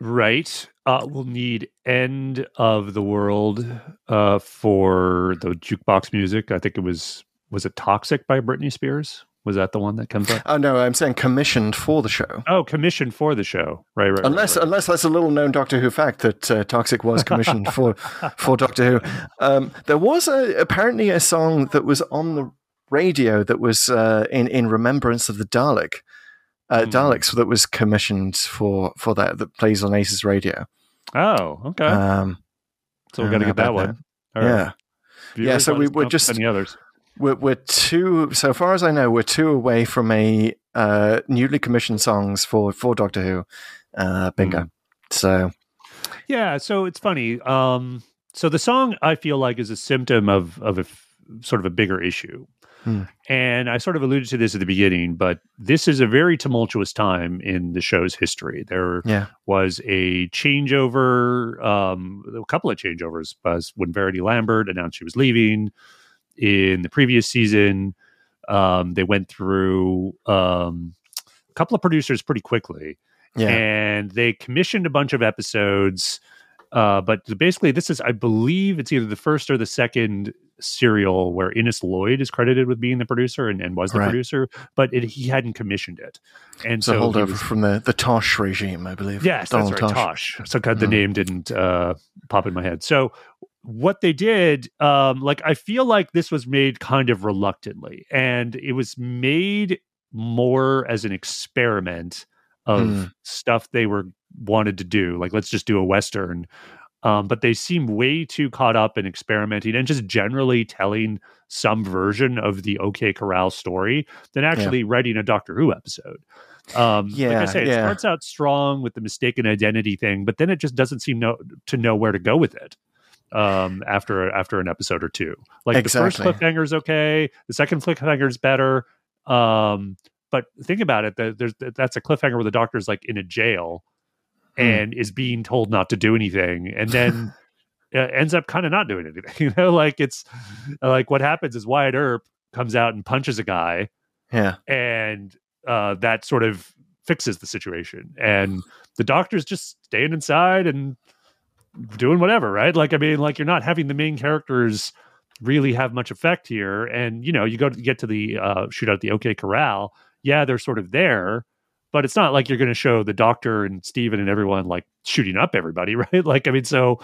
Right. Uh, we'll need End of the World uh, for the jukebox music. I think it was, was it Toxic by Britney Spears? Was that the one that comes up? Oh no, I'm saying commissioned for the show. Oh, commissioned for the show. Right, right. right, Unless, right. unless that's a little known Doctor Who fact that uh, Toxic was commissioned for for Doctor Who. Um, there was a, apparently a song that was on the radio that was uh, in in remembrance of the Dalek uh, Hmm. Daleks that was commissioned for for that that plays on Ace's radio. Oh, okay. Um, so we're gonna get that one. Right. yeah, Yeah, so we were just- any others. we're we're two. So far as I know, we're two away from a uh, newly commissioned songs for for Doctor Who. Uh, bingo. Hmm. So Yeah, so it's funny. Um, so the song I feel like is a symptom of of a f- sort of a bigger issue. Hmm. And I sort of alluded to this at the beginning, but this is a very tumultuous time in the show's history. There Yeah. was a changeover, um, a couple of changeovers, was when Verity Lambert announced she was leaving in the previous season. Um, they went through um, a couple of producers pretty quickly Yeah. and they commissioned a bunch of episodes. Uh, but basically, this is, I believe, it's either the first or the second serial where Innes Lloyd is credited with being the producer and, and was the Right. producer, but it, he hadn't commissioned it. And a so holdover was- from the, the Tosh regime, I believe. Yes, Donald that's right. Tosh. Tosh. So God, the Mm. name didn't uh, pop in my head. So what they did, um, like I feel like this was made kind of reluctantly, and it was made more as an experiment of Mm. stuff they were wanted to do. Like let's just do a western. Um, but they seem way too caught up in experimenting and just generally telling some version of the OK Corral story than actually writing a Doctor Who episode. Um, yeah, like I say, it yeah. starts out strong with the mistaken identity thing, but then it just doesn't seem know, to know where to go with it um, after after an episode or two. Like the first cliffhanger is okay, the second cliffhanger is better. Um, but think about it, there's that's a cliffhanger where the doctor's like in a jail Hmm. and is being told not to do anything, and then uh, ends up kind of not doing anything. You know, like it's like what happens is Wyatt Earp comes out and punches a guy, Yeah. and uh, that sort of fixes the situation. And the doctor's just staying inside and doing whatever, right? Like, I mean, like you're not having the main characters really have much effect here. And you know, you go to get to the uh, shootout at the OK Corral. Yeah, they're sort of there, but it's not like you're going to show the doctor and Steven and everyone like shooting up everybody, right? Like, I mean, so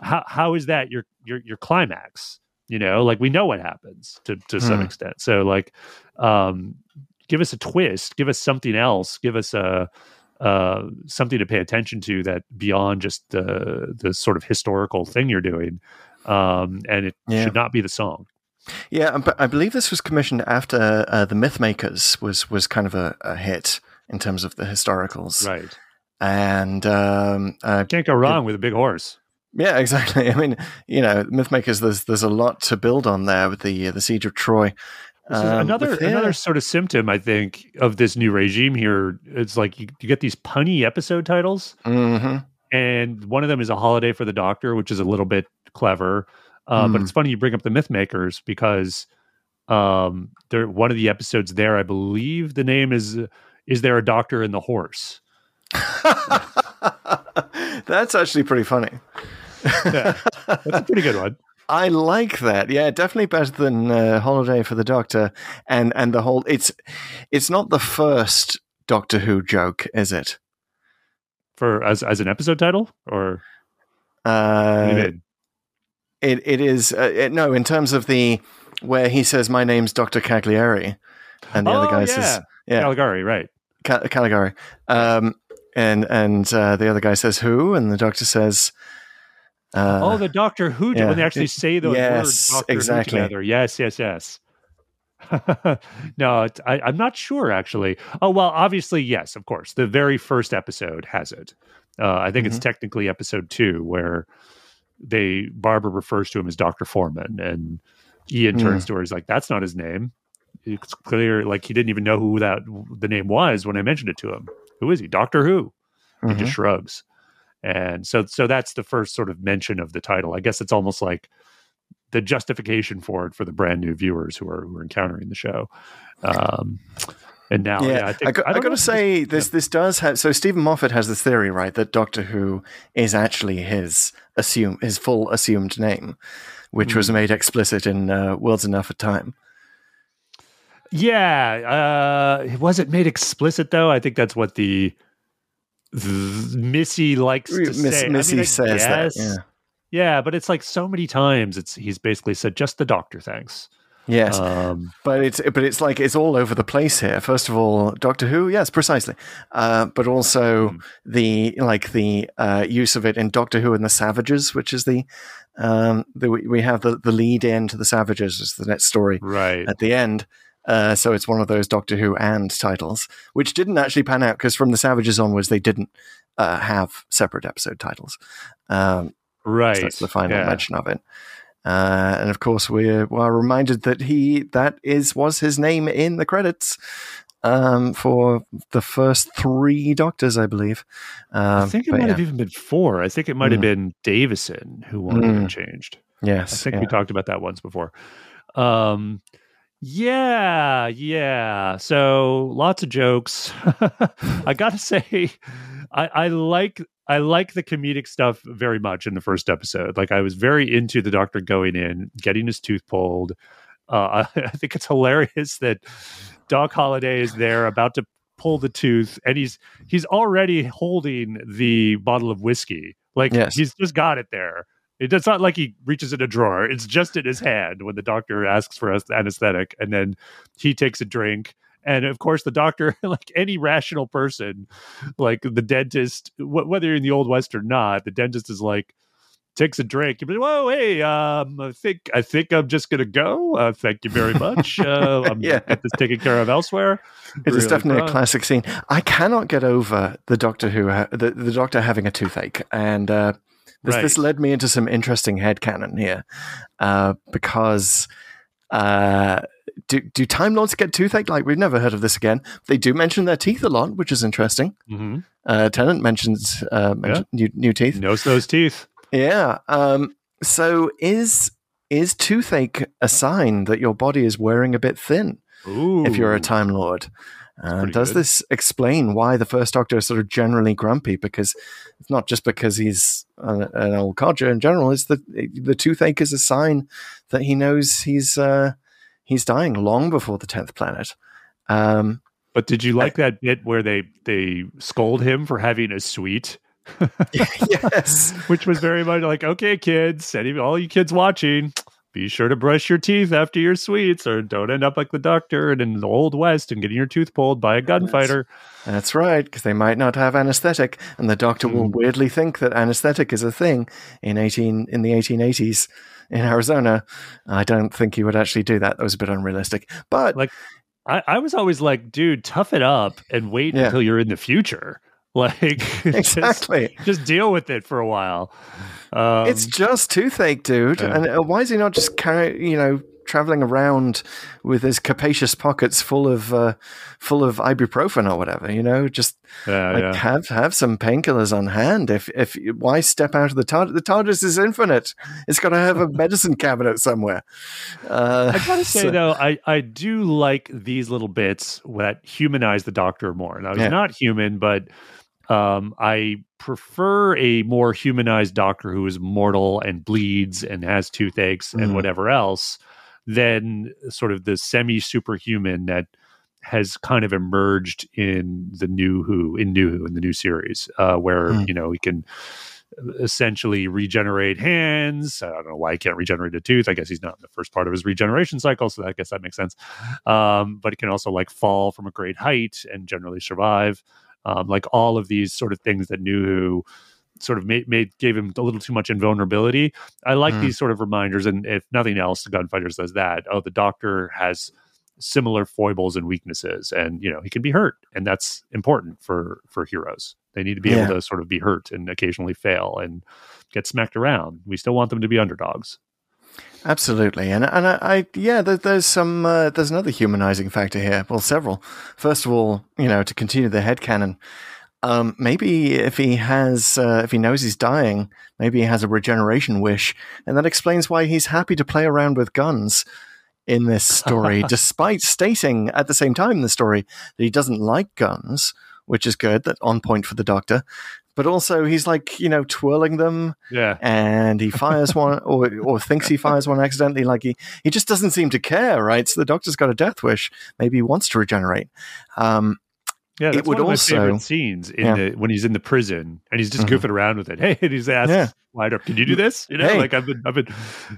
how how is that your your your climax? You know, like we know what happens to to some Hmm. extent. So like, um, give us a twist, give us something else, give us a uh, something to pay attention to that beyond just the the sort of historical thing you're doing. Um, and it Yeah. should not be the song. Yeah, but I believe this was commissioned after uh, the Mythmakers was was kind of a, a hit in terms of the historicals, Right. and um, uh, Can't go wrong with a big horse. yeah, exactly. I mean, you know, Mythmakers. There's there's a lot to build on there with the uh, the siege of Troy. Um, another with- yeah. another sort of symptom, I think, of this new regime here. It's like you, you get these punny episode titles, Mhm. and one of them is a holiday for the doctor, which is a little bit clever. Uh, But Hmm. it's funny you bring up the Mythmakers because um, there one of the episodes there, I believe the name is "Is there a doctor in the horse?" That's actually pretty funny. Yeah, that's a pretty good one. I like that. Yeah, definitely better than uh, Holiday for the Doctor, and and the whole. It's it's not the first Doctor Who joke, is it? For as as an episode title, or Uh, it it is uh, it, no in terms of the where he says my name's Doctor Cagliari, and the other Oh, guy yeah. says yeah Caligari, right? Ca- Caligari, um, and and uh, the other guy says who, and the Doctor says. Uh, oh, the Doctor Who yeah. when they actually say the Yes, words Doctor exactly. Who together. Yes, yes, yes. no, it's, I, I'm not sure actually. Oh well, obviously yes, of course. The very first episode has it. Uh, I think it's Mm-hmm. technically episode two where they Barbara refers to him as Doctor Foreman, and Ian turns to her. He's like, "That's not his name." It's clear, like he didn't even know who that the name was when I mentioned it to him. Who is he? Doctor Who. He mhm. just shrugs and so so that's the first sort of mention of the title i guess it's almost like the justification for it for the brand new viewers who are who are encountering the show um and now yeah, yeah, i think I, got, I, don't got to say this. This does have. So Steven Moffat has this theory, right, that Doctor Who is actually his assume his full assumed name, which Hmm. was made explicit in uh, Worlds Enough and Time. Yeah uh was it made explicit though i think that's what the, the missy likes to Miss, say I Missy mean, I says that. Yeah. yeah but it's like so many times it's he's basically said just the doctor thanks Yes, um but it's but it's like it's all over the place here. First of all, Doctor Who, yes, precisely, uh, but also Hmm. the like the uh, use of it in Doctor Who and the Savages, which is the um, the we we have the the lead in to the Savages as the next story right at the end. Uh, so it's one of those Doctor Who and titles, which didn't actually pan out because from the Savages onwards they didn't uh, have separate episode titles. Um, right so that's the final yeah. mention of it. Uh, and of course, we are reminded that he that is was his name in the credits um, for the first three Doctors, I believe. Um, I think it might have even been four. I think it might have Mm. been Davison who wanted Mm. it changed. Yes, I think yeah. we talked about that once before. Um, yeah, yeah. So lots of jokes. I gotta say, I, I like I like the comedic stuff very much in the first episode. Like I was very into the doctor going in, getting his tooth pulled. Uh, I, I think it's hilarious that Doc Holliday is there about to pull the tooth, and he's he's already holding the bottle of whiskey. Like Yes. he's just got it there. It- It's not like he reaches in a drawer. It's just in his hand when the doctor asks for anesthetic, and then he takes a drink. And of course, the doctor, like any rational person, like the dentist, wh- whether you're in the old west or not, the dentist is like takes a drink. You'd be like, "Whoa, hey, um, I think I think I'm just gonna go. Uh, thank you very much. Uh, I'm Yeah. get this taken care of elsewhere." It is Really definitely a classic scene. I cannot get over the Doctor who ha- the, the Doctor having a toothache, and uh, this this led me into some interesting headcanon here, uh, because uh, do do Time Lords get toothache? Like we've never heard of this again. They do mention their teeth a lot, which is interesting. Mhm. Uh, Tennant mentions uh, mention new new teeth. Knows those teeth. Yeah. Um, so is is toothache a sign that your body is wearing a bit thin? Ooh, if you're a Time Lord. Uh, does good. this explain why the first Doctor is sort of generally grumpy? Because it's not just because he's an, an old codger in general. It's the the toothache is a sign that he knows he's uh, he's dying long before the tenth planet. Um, But did you like that bit where they they scold him for having a sweet? yes, which was very much like, okay, kids, any all you kids watching, be sure to brush your teeth after your sweets, or don't end up like the doctor and in the old west and getting your tooth pulled by a gunfighter. that's right. Because they might not have anesthetic, and the Doctor will Hmm. weirdly think that anesthetic is a thing in eighteen in the eighteen eighties in Arizona. I don't think he would actually do that. That was a bit unrealistic. But Like, I, I was always like, dude, tough it up and wait Yeah. until you're in the future. Like, just- exactly. just, deal with it for a while. Um, it's just toothache, dude. yeah. And uh, why is he not just carry, you know, traveling around with his capacious pockets full of uh, full of ibuprofen or whatever? You know, just yeah, like yeah. have have some painkillers on hand. If if why step out of the TARDIS? The TARDIS is infinite. It's got to have a medicine cabinet somewhere. Uh, I gotta say so- though, I, I do like these little bits that humanize the Doctor more. Now he's not human, but um, I prefer a more humanized Doctor who is mortal and bleeds and has toothaches Mhm. and whatever else than sort of the semi superhuman that has kind of emerged in the new Who in New Who in the new series, uh, where Mm. you know he can essentially regenerate hands. I don't know why he can't regenerate a tooth. I guess he's not in the first part of his regeneration cycle, so I guess that makes sense. Um, but he can also like fall from a great height and generally survive. Um, like all of these sort of things that New Who sort of made, made gave him a little too much invulnerability. I like Mm. these sort of reminders, and if nothing else, the Gunfighters does that. Oh, the Doctor has similar foibles and weaknesses, and you know he can be hurt, and that's important for for heroes. They need to be Yeah. able to sort of be hurt and occasionally fail and get smacked around. We still want them to be underdogs. Absolutely, and and I, I yeah, there, there's some uh, there's another humanizing factor here. Well, several. First of all, you know, to continue the headcanon, um, maybe if he has uh, if he knows he's dying, maybe he has a regeneration wish, and that explains why he's happy to play around with guns in this story, despite stating at the same time in the story that he doesn't like guns, which is good. That on point for the Doctor. But also, he's like, you know, twirling them Yeah. and he fires one or or thinks he fires one accidentally like he he just doesn't seem to care right so the doctor's got a death wish maybe he wants to regenerate um Yeah, It would one of my also- favorite scenes in Yeah. the when he's in the prison and he's just Mhm. goofing around with it. Hey, and he's asked Yeah. up, "Can you do this?" You know, Hey. like I've been I've been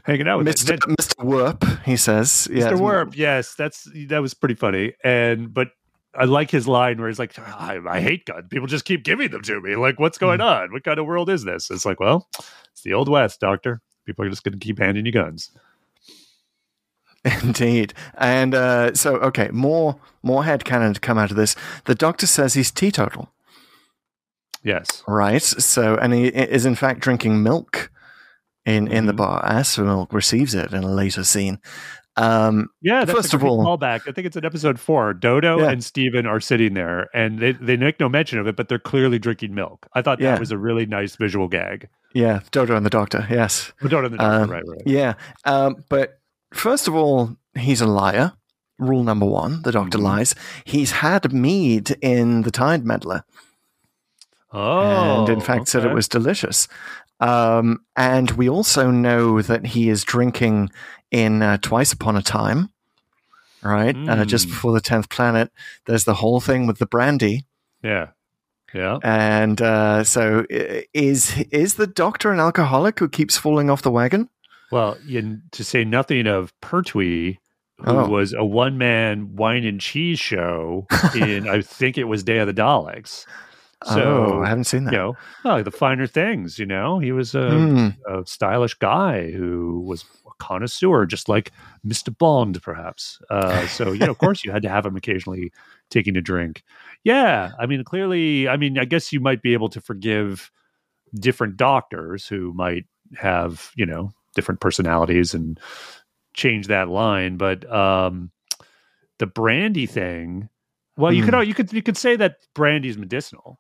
hanging out with mr mr werp he says yeah, Mr. Werp, yes, that's that was pretty funny. And but I like his line where he's like, I, I hate guns. People just keep giving them to me. Like, what's going Mm. on? What kind of world is this? It's like, well, it's the old west, doctor. People are just going to keep handing you guns. indeed and uh so okay more more headcanon to come out of this the doctor says he's teetotal Yes. right so and he is in fact drinking milk in in the Mhm. bar as for Milk receives it in a later scene. Um, Yeah, that's First a of all- callback. I think it's in episode four. Dodo Yeah. and Steven are sitting there, and they, they make no mention of it, but they're clearly drinking milk. I thought Yeah. that was a really nice visual gag. yeah, Dodo and the Doctor. Yes. Oh, Dodo and the doctor, Um, right, right. Yeah. Um, but first of all, he's a liar. Rule number one: the Doctor Mhm. lies. He's had mead in the Time Meddler. Oh, and in fact said it was delicious. Um, and we also know that he is drinking in uh, Twice Upon a Time, right? Uh, just Mm. before the tenth planet. There's the whole thing with the brandy, Yeah, yeah. and uh, so is is the Doctor an alcoholic who keeps falling off the wagon? Well, in, to say nothing of Pertwee, who Oh. was a one man wine and cheese show in, I think it was Day of the Daleks. So, oh, I haven't seen that. you know, well, the finer things, you know, he was a, Hmm. a stylish guy who was connoisseur, just like Mr. Bond, perhaps. Uh, so, you know, of course, you had to have him occasionally taking a drink. Yeah. I mean, clearly, I mean, I guess you might be able to forgive different doctors who might have, you know, different personalities and change that line. But um, the brandy thing, well, you Hmm. could you could you could say that brandy's medicinal,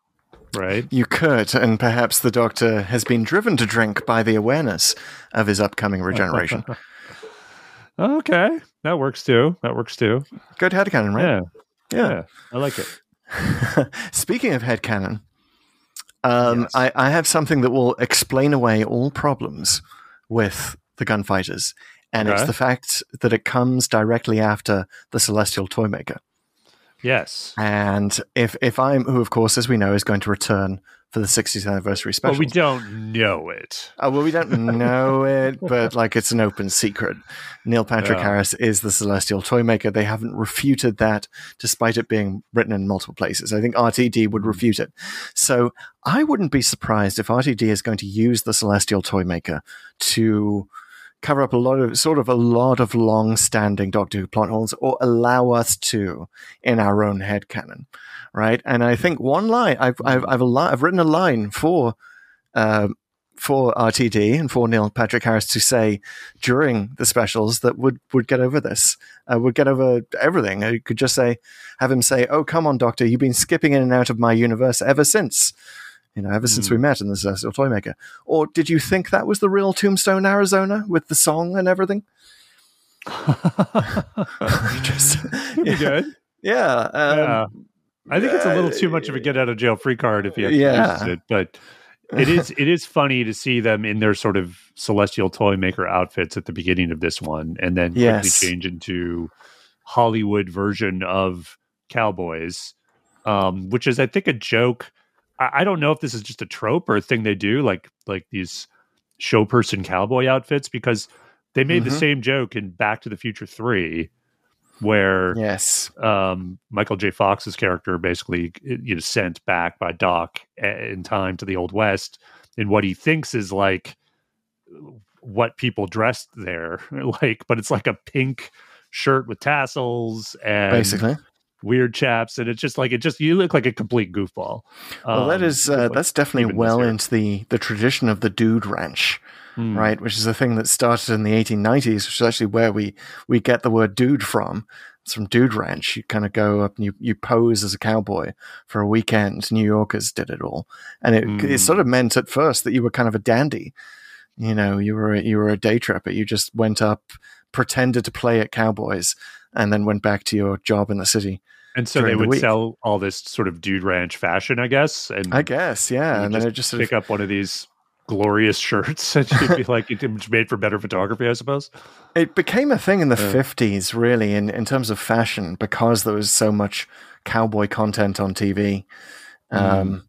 right? You could, and perhaps the Doctor has been driven to drink by the awareness of his upcoming regeneration. Okay, that works too. That works too. Good headcanon, right? Yeah, Yeah. yeah, I like it. Speaking of headcanon, um, Yes. I, I have something that will explain away all problems with the gunfighters, and it's the fact that it comes directly after the Celestial Toymaker. Yes. And if if I'm, who of course, as we know, is going to return for the 60th anniversary special. But we don't know it. Oh, well, we don't know it, but like it's an open secret. Neil Patrick Yeah. Harris is the Celestial Toymaker. They haven't refuted that, despite it being written in multiple places. I think RTD would hmm. refute it. So I wouldn't be surprised if RTD is going to use the Celestial Toymaker to cover up a lot of sort of a lot of long-standing Doctor Who plot holes, or allow us to in our own head canon, right? And I think one line I've I've I've, a li- I've written a line for. Um, for RTD and for Neil Patrick Harris to say during the specials that would would get over this, uh, would get over everything. I could just say, have him say, "Oh, come on, Doctor, you've been skipping in and out of my universe ever since." You know, ever since we met in the Celestial Toymaker. Or did you think that was the real Tombstone, Arizona, with the song and everything? Just, yeah, good. yeah, um, yeah. I think it's a little too much of a get out of jail free card if you have to Yeah. use it, but it is it is funny to see them in their sort of celestial toy maker outfits at the beginning of this one, and then quickly Yes. change into Hollywood version of cowboys, um, which is I think a joke. I, I don't know if this is just a trope or a thing they do, like like these show person cowboy outfits, because they made the Mhm. same joke in Back to the Future Three, where yes, um, Michael J. Fox's character basically you know sent back by Doc in time to the Old West in what he thinks is like what people dressed there, like, but it's like a pink shirt with tassels and basically. Weird chaps, and it's just like it just you look like a complete goofball. Well, that Um, uh, like that's definitely well into the the tradition of the dude ranch. Hmm. right? Which is a thing that started in the 1890s, which is actually where we we get the word dude from. It's from Dude Ranch. You kind of go up and you, you pose as a cowboy for a weekend. New Yorkers did it all, and it, Mm. it sort of meant at first that you were kind of a dandy. You know, you were a, you were a day tripper. You just went up, pretended to play at cowboys, and then went back to your job in the city. And so they during the would sell all this sort of dude ranch fashion, I guess. And I guess, yeah. And then it just sort pick of up one of these glorious shirts and you'd be like it's made for better photography, I suppose. It became a thing in the Yeah. 50s, really, in, in terms of fashion, because there was so much cowboy content on TV. Um,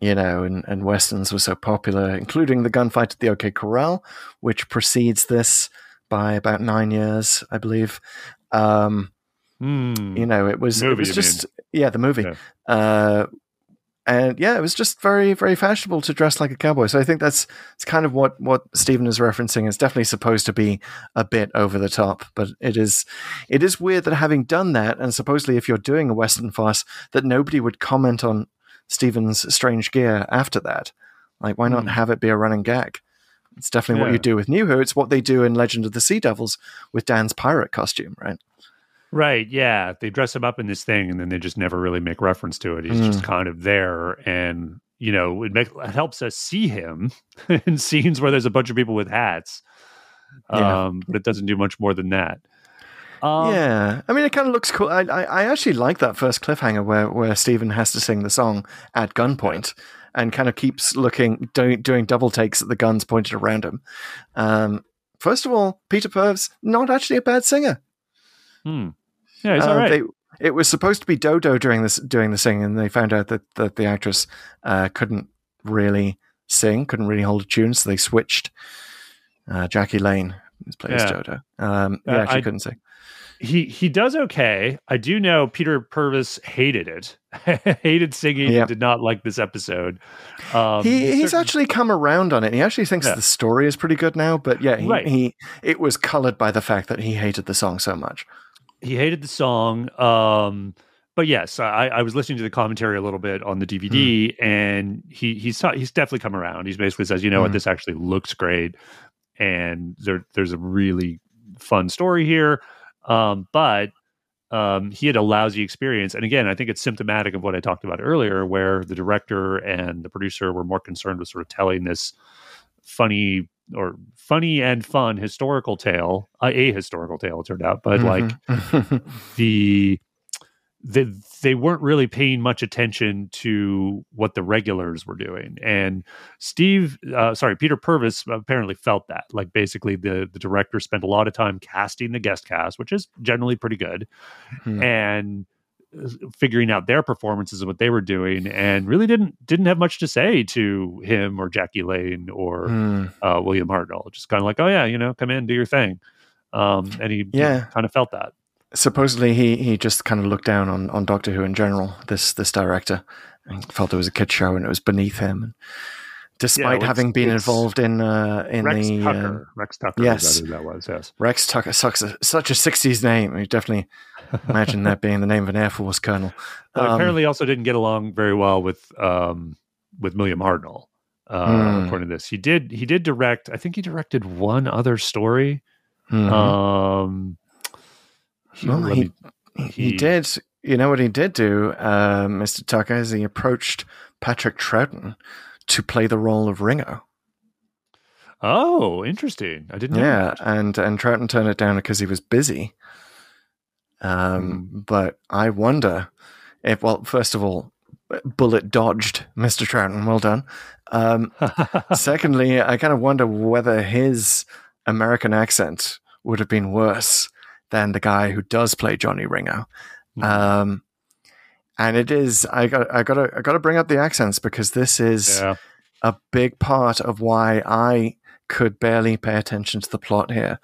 You know, and, and Westerns were so popular, including the gunfight at the OK Corral, which precedes this by about nine years, I believe. Um, Hmm. you know, it was, it was just, yeah, the movie. Yeah. Uh, and yeah, it was just very, very fashionable to dress like a cowboy. So I think that's it's kind of what what Stephen is referencing. It's definitely supposed to be a bit over the top, but it is it is weird that having done that, and supposedly if you're doing a Western farce, that nobody would comment on Stephen's strange gear after that. Like, why not Hmm. have it be a running gag? It's definitely what Yeah. you do with New Who. It's what they do in Legend of the Sea Devils with Dan's pirate costume, right? Right. Yeah. They dress him up in this thing and then they just never really make reference to it. He's Mm. just kind of there. And, you know, it, makes, it helps us see him in scenes where there's a bunch of people with hats. Yeah. Um, but it doesn't do much more than that. Um, yeah, I mean, it kind of looks cool. I, I, I actually like that first cliffhanger where, where Stephen has to sing the song at gunpoint and kind of keeps looking, doing, doing double takes at the guns pointed around him. Um, first of all, Peter Purves, not actually a bad singer. Hmm. Yeah, he's Uh, all right. they, it was supposed to be Dodo during this doing the singing, and they found out that, that the actress uh, couldn't really sing, couldn't really hold a tune, so they switched. Uh, Jackie Lane plays Yeah. Dodo. Um, Uh, yeah, she I- couldn't sing. He he does okay. I do know Peter Purves hated it, hated singing, Yeah. did not like this episode. Um, he, he's certain- actually come around on it. He actually thinks Yeah. the story is pretty good now, but yeah, he, Right. he it was colored by the fact that he hated the song so much. he hated the song. Um, but yes, I, I was listening to the commentary a little bit on the DVD, and he he's he's definitely come around. He's basically says, you know what, Mm. this actually looks great, and there there's a really fun story here. Um, but um, he had a lousy experience, and again, I think it's symptomatic of what I talked about earlier, where the director and the producer were more concerned with sort of telling this funny or funny and fun historical tale, uh, a historical tale it turned out, but like Mhm. the the they weren't really paying much attention to what the regulars were doing and steve uh, sorry peter purves apparently felt that like basically the the director spent a lot of time casting the guest cast which is generally pretty good Hmm. and uh, figuring out their performances and what they were doing and really didn't didn't have much to say to him or jackie lane or Hmm. uh, william hartnell just kind of like oh yeah you know come in do your thing um, and he, Yeah. kind of felt that Supposedly, he he just kind of looked down on, on Doctor Who in general. This this director and felt it was a kid show and it was beneath him. And despite it's- having been involved in uh, in rex the tucker uh, rex tucker yes. that was yes Rex Tucker, sucks a, such a '60s name. You definitely imagine that being the name of an Air Force colonel. But Um, apparently also didn't get along very well with um with William Hartnell. Uh, Hmm. According to this, he did he did direct. I think he directed one other story. mhm. Um, he, Well, he- me- he, he- did. You know what he did do, uh, Mr. Tucker, is he approached Patrick Troughton to play the role of Ringo. oh, interesting. I didn't. know Yeah, that. and and Troughton turned it down because he was busy. Um, but I wonder if, well, first of all, bullet dodged, Mr. Troughton. Well done. Um, secondly, I kind of wonder whether his American accent would have been worse than the guy who does play Johnny Ringo. Mhm. Um, and it is. I got. I got to. I got to bring up the accents because this is yeah. a big part of why I could barely pay attention to the plot here.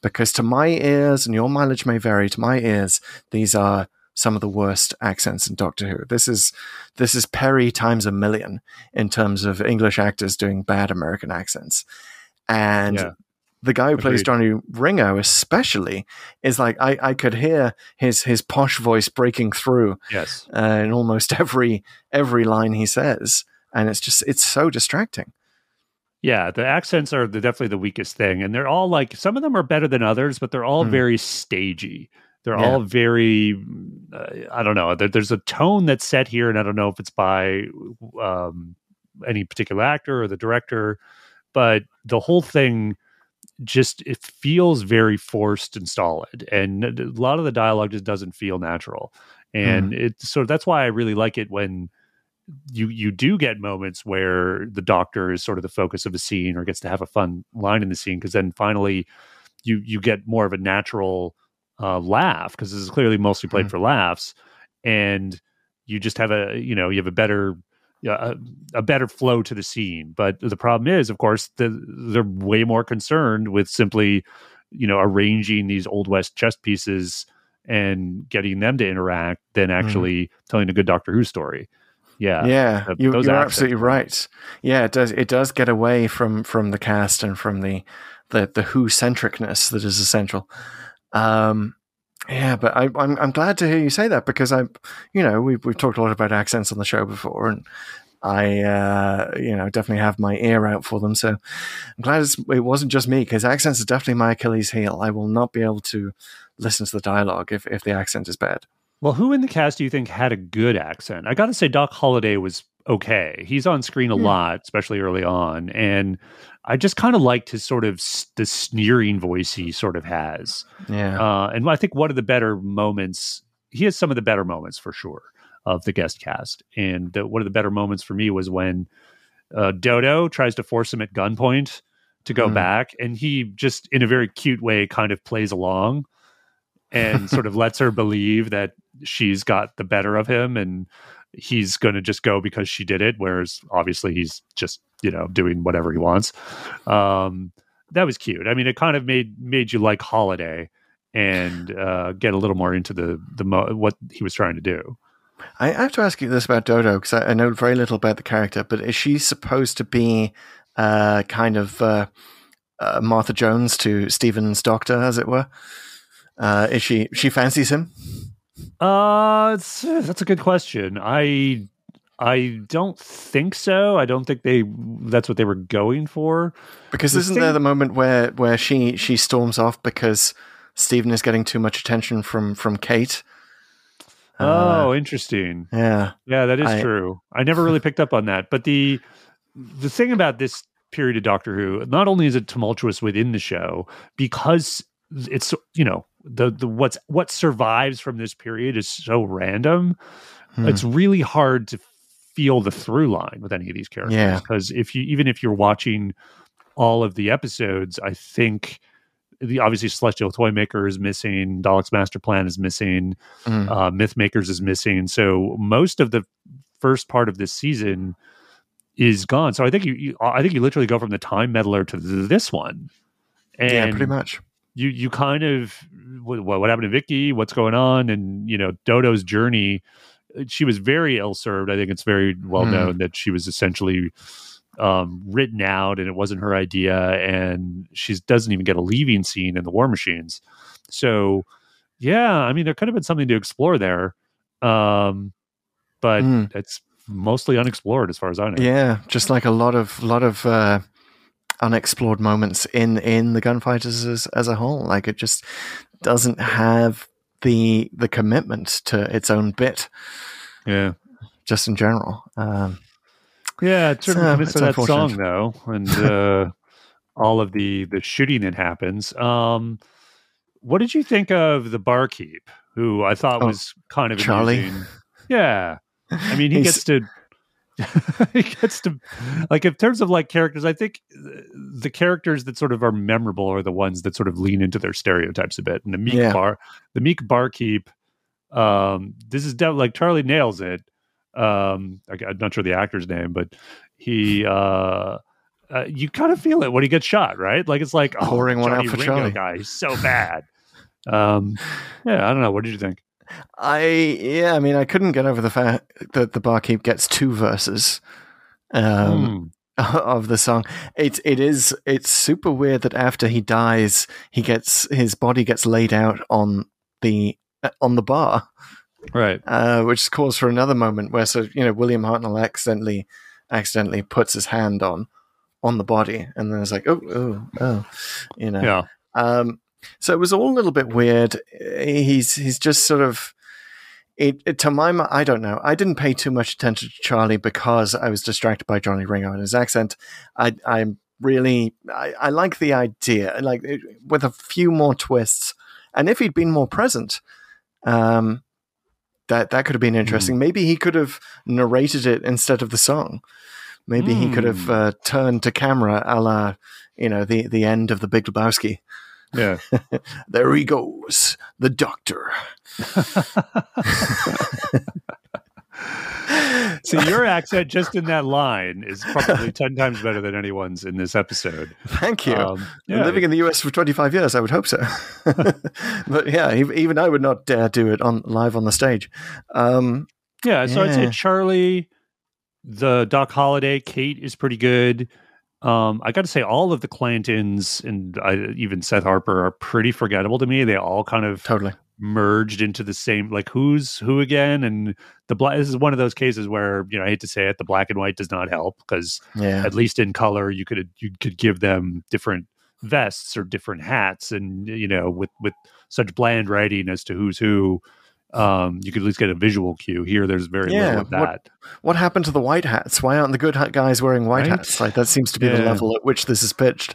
Because to my ears, and your mileage may vary, to my ears, these are some of the worst accents in Doctor Who. This is this is Peri times a million in terms of English actors doing bad American accents. And Yeah. The guy who plays Johnny Ringo especially is like I, I could hear his his posh voice breaking through Yes. uh, in almost every every line he says. And it's just it's so distracting. Yeah, the accents are the, definitely the weakest thing, and they're all like some of them are better than others, but they're all Hmm. very stagey. They're Yeah. all very, uh, I don't know. There, there's a tone that's set here, and I don't know if it's by um, any particular actor or the director, but the whole thing just it feels very forced and solid, and a lot of the dialogue just doesn't feel natural. And it's so that's why I really like it when you you do get moments where the doctor is sort of the focus of a scene or gets to have a fun line in the scene because then finally you you get more of a natural uh, laugh because this is clearly mostly played Mhm. for laughs and you just have a you know you have a better a, a better flow to the scene but the problem is of course the, they're way more concerned with simply you know arranging these old west chess pieces and getting them to interact than actually telling a good doctor who story yeah yeah, th- you, accents absolutely right. Yeah, it does. It does get away from from the cast and from the the the Who centricness that is essential. Um, yeah, but I, I'm I'm glad to hear you say that because I, you know, we've we've talked a lot about accents on the show before, and I, uh, you know, definitely have my ear out for them. So I'm glad it wasn't just me because accents is definitely my Achilles heel. I will not be able to listen to the dialogue if, if the accent is bad. Well, who in the cast do you think had a good accent? I got to say, Doc Holliday was okay. He's on screen a Hmm. lot, especially early on, and I just kind of liked his sort of s- the sneering voice he sort of has. Yeah. Uh, and I think one of the better moments, he has some of the better moments for sure of the guest cast. And the, one of the better moments for me was when uh, Dodo tries to force him at gunpoint to go Mm. back, and he just, in a very cute way, kind of plays along and sort of lets her believe that she's got the better of him and he's going to just go because she did it whereas obviously he's just you know doing whatever he wants um that was cute i mean it kind of made made you like holliday and uh get a little more into the the mo- what he was trying to do I have to ask you this about Dodo because I, I know very little about the character, but is she supposed to be uh, kind of uh, uh, Martha Jones to Stephen's doctor, as it were? Uh, is she she fancies him? Uh, that's a good question. I I don't think so. I don't think they that's what they were going for. Because isn't there the moment where where she she storms off because Stephen is getting too much attention from from Kate? Uh, oh, interesting. yeah, Yeah, that is I- true. I never really picked up on that. But the the thing about this period of Doctor Who, not only is it tumultuous within the show, because it's you know the the what's what survives from this period is so random. Hmm. It's really hard to feel the through line with any of these characters Yeah. because if you even if you're watching all of the episodes, I think the obviously Celestial Toymaker is missing, Dalek's Master Plan is missing, Mm. uh, Myth Makers is missing. So most of the first part of this season is gone. So I think you, you I think you literally go from the Time Meddler to th- this one, and yeah, pretty much. You you kind of what, what happened to Vicky, what's going on, and you know Dodo's journey. She was very ill served. I think it's very well Hmm. known that she was essentially um, written out, and it wasn't her idea, and she doesn't even get a leaving scene in the War Machines. So, yeah, I mean, there could have been something to explore there, um, but Hmm. it's mostly unexplored as far as I know. Yeah, just like a lot of lot of uh, unexplored moments in in the gunfighters as as a whole. Like it just doesn't have the the commitment to its own bit, yeah. just in general. Um, Yeah, it's certainly So, it's that song though, and uh, all of the the shooting that happens. Um, what did you think of the barkeep, who I thought Oh, was kind of Charlie? amusing? Yeah, I mean, he gets to. he gets to like in terms of like characters i think uh, the characters that sort of are memorable are the ones that sort of lean into their stereotypes a bit and the meek Yeah. bar the meek barkeep um this is de- like charlie nails it um I, i'm not sure the actor's name but he uh uh, you kind of feel it when he gets shot, right? Like it's like oh, Pouring one out for Ringo Charlie. guy. He's so bad. Um, yeah, I don't know. What did you think? I yeah, I mean, I couldn't get over the fact that the barkeep gets two verses. Um, Hmm. of the song. It it is it's super weird that after he dies, he gets his body gets laid out on the uh, on the bar, Right. uh, which calls for another moment where so you know William Hartnell accidentally accidentally puts his hand on on the body, and then it's like oh oh oh, you know. Yeah. Um, so it was all a little bit weird. He's he's just sort of it, it to my mi- I don't know. I didn't pay too much attention to Charlie because I was distracted by Johnny Ringo and his accent. I I'm really I, I like the idea like it, with a few more twists, and if he'd been more present, um, that that could have been interesting. Maybe he could have narrated it instead of the song. Maybe he could have uh, turned to camera, a la you know the the end of the Big Lebowski. Yeah. There he goes, the doctor. So your accent just in that line is probably 10 times better than anyone's in this episode. Thank you. Um, yeah. Living in the US for 25 years, I would hope so. but yeah, even I would not dare do it on live on the stage. Um, Yeah, so I'd say Charlie, the Doc Holliday, Kate is pretty good. Um, I got to say, all of the Clantons and I, even Seth Harper are pretty forgettable to me. They all kind of totally. merged into the same like who's who again and the black this is one of those cases where you know i hate to say it the black and white does not help because Yeah. at least in color you could you could give them different vests or different hats and you know with with such bland writing as to who's who um you could at least get a visual cue. Here there's very Yeah, little of what- that. What happened to the white hats? Why aren't the good hat guys wearing white Right? hats? Like that seems to be the level at which this is pitched,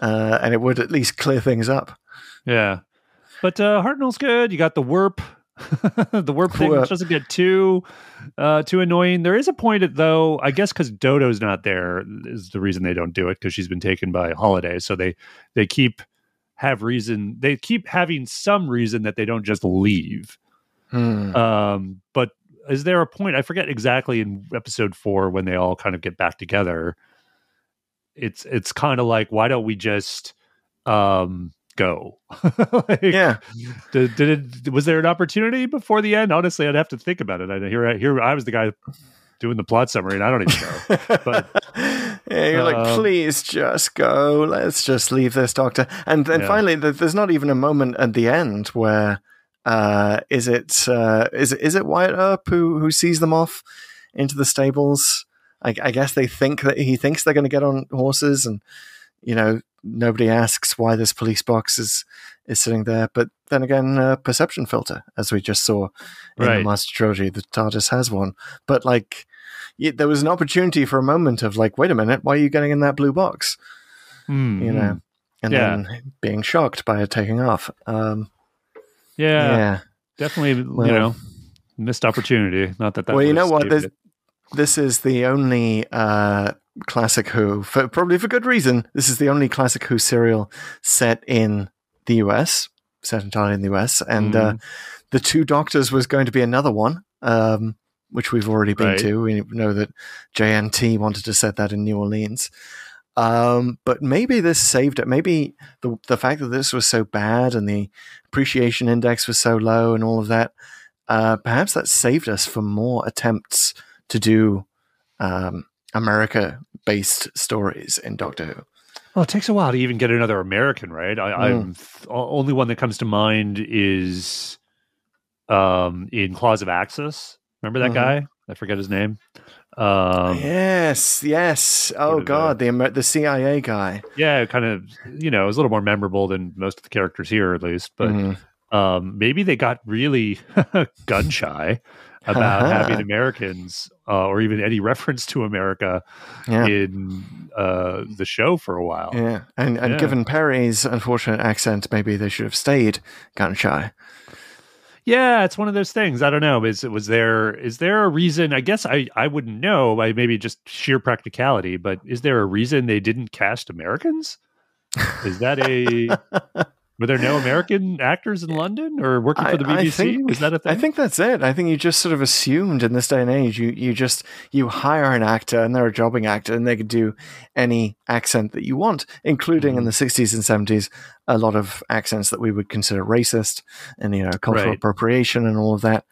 uh, and it would at least clear things up. yeah. But uh hartnell's good. You got the warp the warp thing which doesn't get too uh too annoying. There is a point at though i guess because dodo's not there is the reason they don't do it because she's been taken by holliday. So they they keep have reason they keep having some reason that they don't just leave Hmm. Um, but is there a point? I forget exactly in episode four when they all kind of get back together. It's it's kind of like why don't we just um go? Like, yeah, Did, did it? Was there an opportunity before the end? Honestly, I'd have to think about it. I here here I was the guy doing the plot summary, and I don't even know. But- yeah, you're like, um, please just go. Let's just leave this doctor. And then Yeah. finally, there's not even a moment at the end where uh, is it uh, is it is it Wyatt Earp who who sees them off into the stables? I, I guess they think that he thinks they're going to get on horses, and you know nobody asks why this police box is is sitting there. But then again, uh, perception filter, as we just saw in the Master Trilogy, the TARDIS has one. But like, there was an opportunity for a moment of like, wait a minute, why are you getting in that blue box? Hmm, You know, and Yeah. then being shocked by it taking off. Um, yeah, yeah. definitely. Well- you know, missed opportunity. Not that that. Well, you know what? This, this is the only uh, classic Who, for, probably for good reason. This is the only classic Who serial set in the US, set entirely in the US, and uh, Mm. the Two Doctors was going to be another one, um, which we've already been Right. to. We know that JNT wanted to set that in New Orleans. Um, but maybe this saved it. Maybe the the fact that this was so bad and the appreciation index was so low and all of that, uh, perhaps that saved us from more attempts to do um, America based stories in Doctor Who. Well, it takes a while to even get another American, right? I, Mm. I'm th- only one that comes to mind is um, in Claws of Axos. Remember that Mhm. guy? I forget his name. Um, yes, yes. Oh God, the the CIA guy. yeah, kind of. You know, it was a little more memorable than most of the characters here, at least. But Mhm. um, maybe they got really gun shy about having Americans uh, or even any reference to America yeah. in uh, the show for a while. Yeah, and and Yeah. given Peri's unfortunate accent, maybe they should have stayed gun shy. Yeah, it's one of those things. I don't know. Is it was there is there a reason? I guess I I wouldn't know. By maybe just sheer practicality. But is there a reason they didn't cast Americans? Is that a were there no American actors in London or working for the I- I BBC? think- Was that a thing? I think that's it. I think you just sort of assumed in this day and age, you you just you hire an actor and they're a jobbing actor and they could do any accent that you want, including Mm-hmm. in the sixties and seventies, a lot of accents that we would consider racist and you know cultural Right. appropriation and all of that.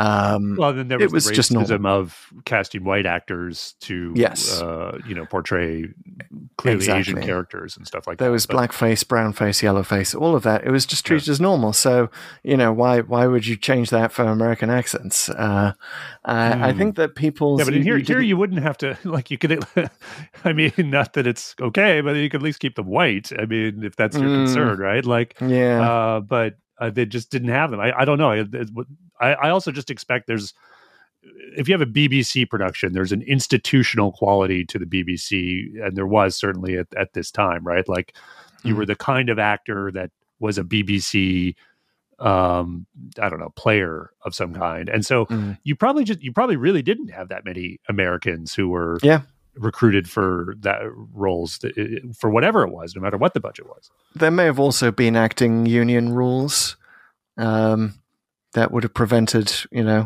Um, well, then there it was, was the just racism of casting white actors to Yes. uh, you know, portray clearly Asian characters and stuff like there that. There was But- blackface, brownface, yellowface, all of that. It was just treated as normal. So you know why why would you change that for American accents? Uh, I, I Hmm. think that people. Yeah, but in here, here you wouldn't have to like you could. I mean, not that it's okay, but you could at least keep them white. I mean, if that's your Mm. concern, right? Like, yeah. uh, but uh, they just didn't have them. I, I don't know. I, it's what- I, I also just expect there's if you have a BBC production, there's an institutional quality to the BBC, and there was certainly at, at this time, right? Like, you Mm. were the kind of actor that was a BBC um i don't know player of some kind and so Mm. you probably just you probably really didn't have that many americans who were Yeah. recruited for that roles for whatever it was no matter what the budget was there may have also been acting union rules um, that would have prevented, you know,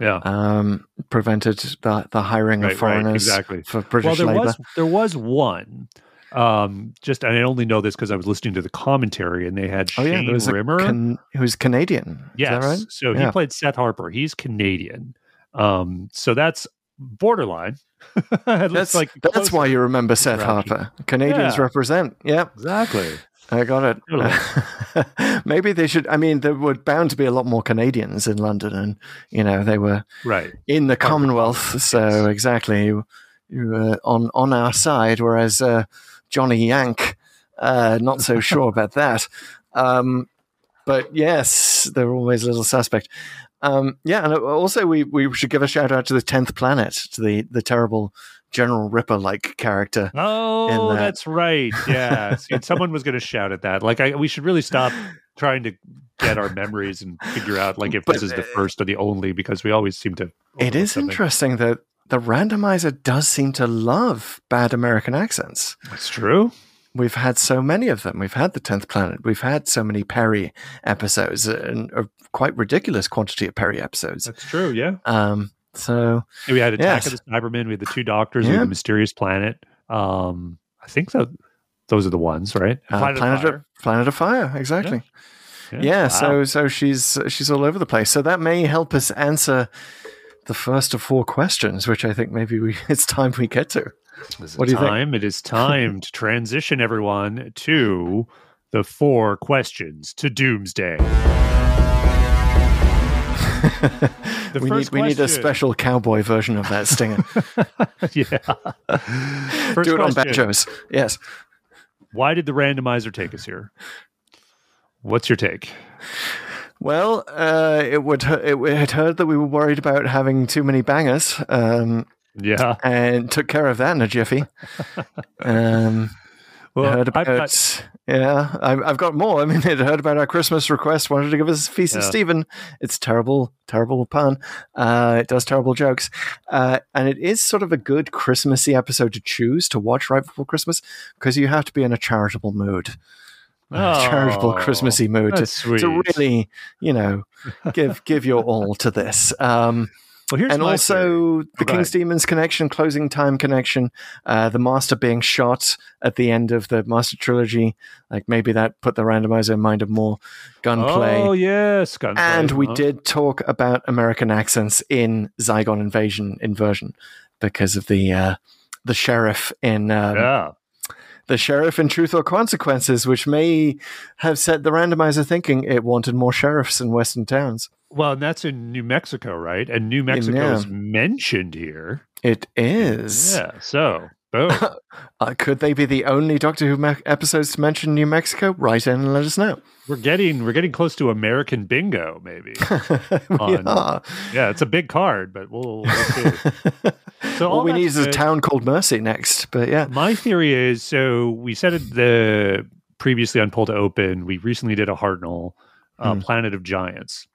yeah um, prevented the, the hiring Right, of right, foreigners exactly. for British well there labor. was there was one um just i only know this because i was listening to the commentary and they had oh shane yeah, there was rimmer can, who's Canadian. yes Is that right? so Yeah. he played seth harper he's canadian um so that's borderline That's like that's closer. why you remember Seth. Harper. Canadians Yeah. represent. Yeah. Exactly. I got it. Maybe they should. I mean, there were bound to be a lot more Canadians in London, and you know they were Right. in the Commonwealth. So exactly, you, you were on on our side, whereas uh, Johnny Yank, uh, not so sure about that. Um, but yes, they're always a little suspect. Um, yeah, and also we we should give a shout out to the tenth planet, to the the terrible General Ripper like character. Oh, that. that's right. Yeah, See, someone was going to shout at that. Like, I, we should really stop trying to get our memories and figure out like if But, this is the uh, first or the only because we always seem to. It is something. interesting that the randomizer does seem to love bad American accents. That's true. We've had so many of them. We've had the tenth planet. We've had so many Peri episodes, and a quite ridiculous quantity of Peri episodes. That's true. Yeah. Um, so We had Attack Yes. of the Cybermen. We had the two doctors. We had the mysterious planet. Um, I think that those are the ones, right? uh, Planet of Fire. of, Planet of Fire, exactly. Yeah. Yeah. Wow. So so she's she's all over the place. So that may help us answer the first of four questions, which I think maybe we it's time we get to. Is What do you think? time? It is time to transition everyone to the four questions to Doomsday. We need we need a special cowboy version of that stinger. yeah. First Do it on question. banjos. Yes. Why did the randomizer take us here? What's your take? Well, uh, it would it had heard that we were worried about having too many bangers, um, Yeah. and took care of that in a jiffy. Um, Well, heard I've about yeah, I've, I've got more. I mean, they'd heard about our Christmas request, wanted to give us a Feast of Yeah. Stephen. It's terrible, terrible pun. Uh, it does terrible jokes, uh, and it is sort of a good Christmassy episode to choose to watch right before Christmas because you have to be in a charitable mood, a charitable Oh, Christmassy mood to, to really, you know, give give your all to this. Um, Well, here's and also theory. the King's. Demons connection, closing time connection, uh, the Master being shot at the end of the Master trilogy. Like maybe that put the randomizer in mind of more gunplay. Oh yes, gunplay. and we huh? did talk about American accents in Zygon Invasion Inversion because of the uh, the sheriff in um, Yeah. The sheriff in Truth or Consequences, which may have set the randomizer thinking it wanted more sheriffs in Western towns. Well, and that's in New Mexico, right? And New Mexico yeah. is mentioned here. It is. Yeah. So, boom. Uh, could they be the only Doctor Who me- episodes to mention New Mexico? Write in and let us know. we're getting we're getting close to American bingo, maybe. On- yeah, it's a big card, but we'll, we'll see. So all All we need is a town called Mercy next. But yeah, My theory is so we said it the previously on Pull to Open. We recently did a Hartnell, uh, Hmm. Planet of Giants,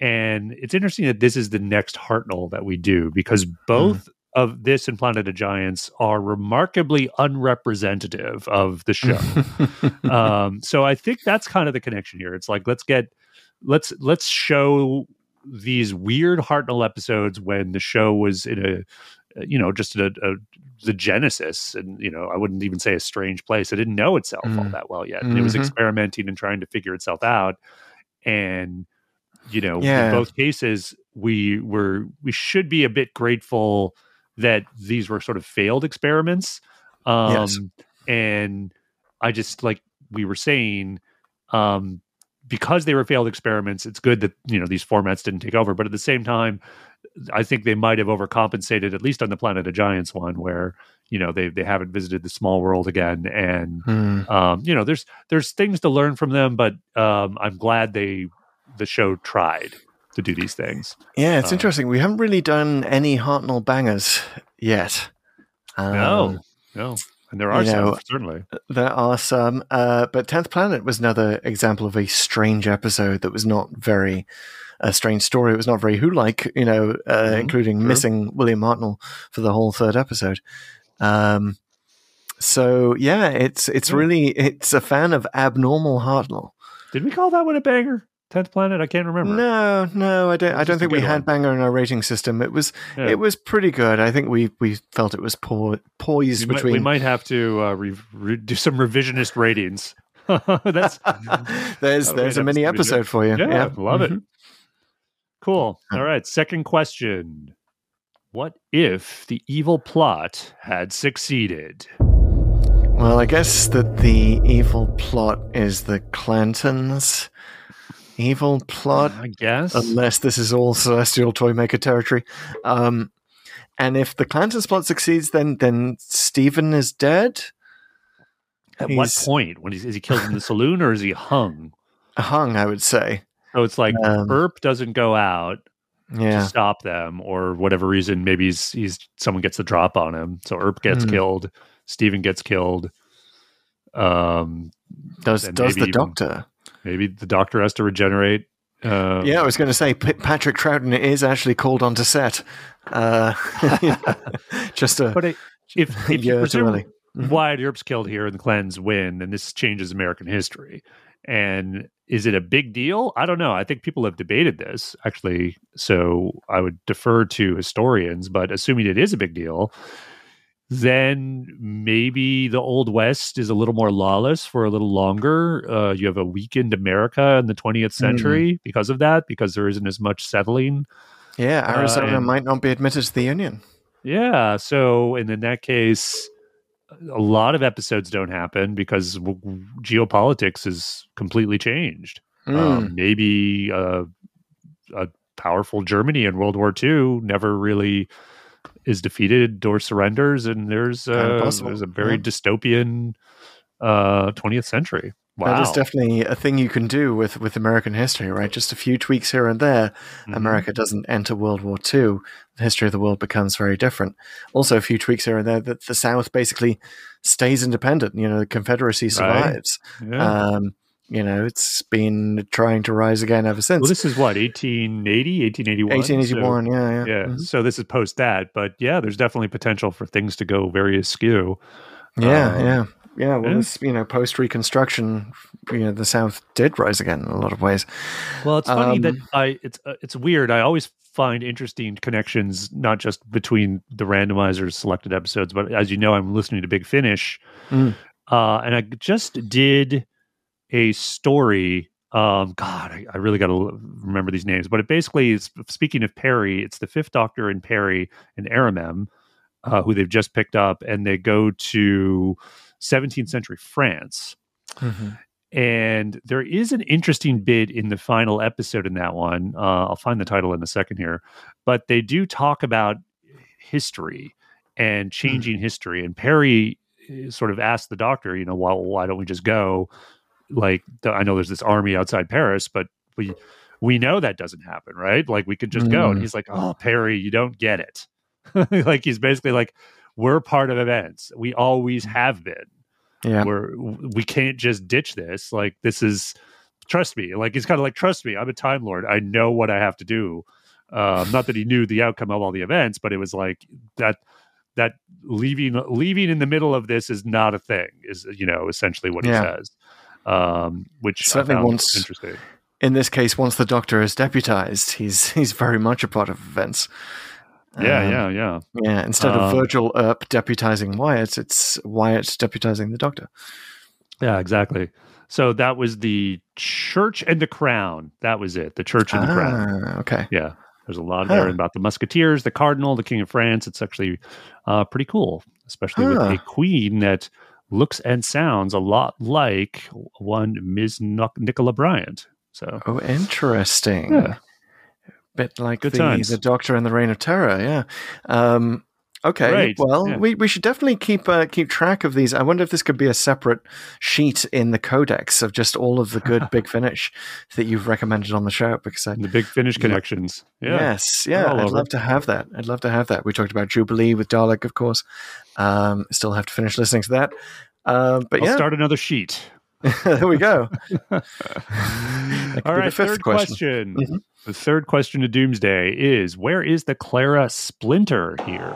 and it's interesting that this is the next Hartnell that we do because both of this and Planet of Giants are remarkably unrepresentative of the show. um, so I think that's kind of the connection here. It's like let's get let's let's show these weird Hartnell episodes when the show was in a you know just a, a the genesis and you know i wouldn't even say a strange place it didn't know itself all Mm. that well yet and it was Mhm. experimenting and trying to figure itself out and you know Yeah. in both cases we were we should be a bit grateful that these were sort of failed experiments um Yes. and i just like we were saying um because they were failed experiments it's good that you know these formats didn't take over but at the same time i think they might have overcompensated at least on the planet of giants one where you know they they haven't visited the small world again and Hmm. um you know there's there's things to learn from them but um i'm glad they the show tried to do these things yeah, it's Uh, interesting. We haven't really done any Hartnell bangers yet. Um, no no and there are you some know, certainly There are some, uh, but Tenth Planet was another example of a strange episode that was not very a strange story. It was not very Who-like, you know, uh, Mhm, including sure. missing William Hartnell for the whole third episode. Um, so yeah, it's it's really it's a fan of abnormal Hartnell. did we call that one a banger 10th planet i can't remember No, no, I don't. I don't think we had one. banger in our rating system. It was Yeah. it was pretty good. I think we we felt it was po- poised we, might, between. we might have to uh, re- re- do some revisionist ratings that's there's there's a mini episode for you. Yeah, love Mhm. it. Cool. All right. Second question. What if the evil plot had succeeded? Well, I guess that the evil plot is the Clantons. Evil plot, I guess. unless this is all Celestial Toymaker territory. Um, and if the Clantons plot succeeds, then then Stephen is dead. At what point? When he's, is he killed in the saloon or is he hung? Hung, I would say. So it's like Um, Earp doesn't go out Yeah. to stop them, or whatever reason. Maybe he's he's someone gets the drop on him. So Earp gets Hmm. killed. Stephen gets killed. Um, Does does the even- Doctor? Maybe the Doctor has to regenerate. Uh, Yeah, I was going to say P- Patrick Troughton is actually called onto set. Uh, just a but it, if if you presume. Wyatt Earp's killed here and the cleanse win, then this changes American history. And is it a big deal? I don't know. I think people have debated this actually. So I would defer to historians, but assuming it is a big deal, then maybe the Old West is a little more lawless for a little longer. Uh, you have a weakened America in the 20th century because of that, because there isn't as much settling. Yeah, Uh, Arizona and- might not be admitted to the Union. Yeah. So, and in that case, a lot of episodes don't happen because w- w- geopolitics is completely changed. Mm. Um, maybe uh, a powerful Germany in World War II never really is defeated or surrenders, and there's uh, there's a very yeah. dystopian uh, 20th century. Wow. That is definitely a thing you can do with, with American history, right? Just a few tweaks here and there. Mhm. America doesn't enter World War II. The history of the world becomes very different. Also, a few tweaks here and there that the South basically stays independent. You know, the Confederacy survives. Yeah. Um, you know, it's been trying to rise again ever since. well, this is what 1880, 1881. 1881, yeah, yeah. yeah Mhm. so this is post that but yeah there's definitely potential for things to go very askew Yeah, Um, yeah, yeah. Well, yeah. this you know, post Reconstruction, you know, the South did rise again in a lot of ways. well it's funny that Um, i it's uh, it's weird i always find interesting connections not just between the randomizers selected episodes but as you know i'm listening to big finish Mm. uh and i just did a story um god i, I really got to remember these names but it basically is speaking of peri it's the fifth doctor and peri and erimem uh, who they've just picked up and they go to 17th century france and there is an interesting bit in the final episode in that one. Uh, I'll find the title in a second here, but they do talk about history and changing history. And Peri eh, sort of asked the doctor, you know, why, why don't we just go? Like, I know there's this army outside Paris, but we we know that doesn't happen, right? Like, we could just go. And Mm. he's like, oh, Peri, you don't get it. like, he's basically like, we're part of events. We always have been Yeah, where we can't just ditch this. Like this is trust me. Like he's kind of like trust me. I'm a time lord. I know what I have to do. Um, not that he knew the outcome of all the events, but it was like that that leaving leaving in the middle of this is not a thing. Is you know essentially what Yeah. he says. Um, which Certainly once- interesting. in this case, once the Doctor is deputized, he's he's very much a part of events. Yeah, Um, yeah, yeah. yeah. Instead of Um, Virgil Earp deputizing Wyatt, it's Wyatt deputizing the Doctor. Yeah, exactly. So that was the church and the crown. That was it. The church and the crown. Ah, okay. Yeah. There's a lot Huh. there about the Musketeers, the Cardinal, the King of France. It's actually uh, pretty cool, especially with a queen that looks and sounds a lot like one Ms. Nic- Nicola Bryant. So Oh, interesting. Yeah. Bit like Good the, times. the Doctor and the Reign of Terror, yeah. Um, okay, Right, well, yeah. we, we should definitely keep uh, keep track of these. I wonder if this could be a separate sheet in the codex of just all of the good Big Finish that you've recommended on the show. Because I, the big finish connections. Yeah. yes, yeah, I'd love to have that. I'd love to have that. We talked about Jubilee with Dalek, of course. Um, still have to finish listening to that. Um, but I'll yeah, start another sheet. there we go. All right, third question. question. Mhm. The third question to Doomsday is where is the Clara Splinter here?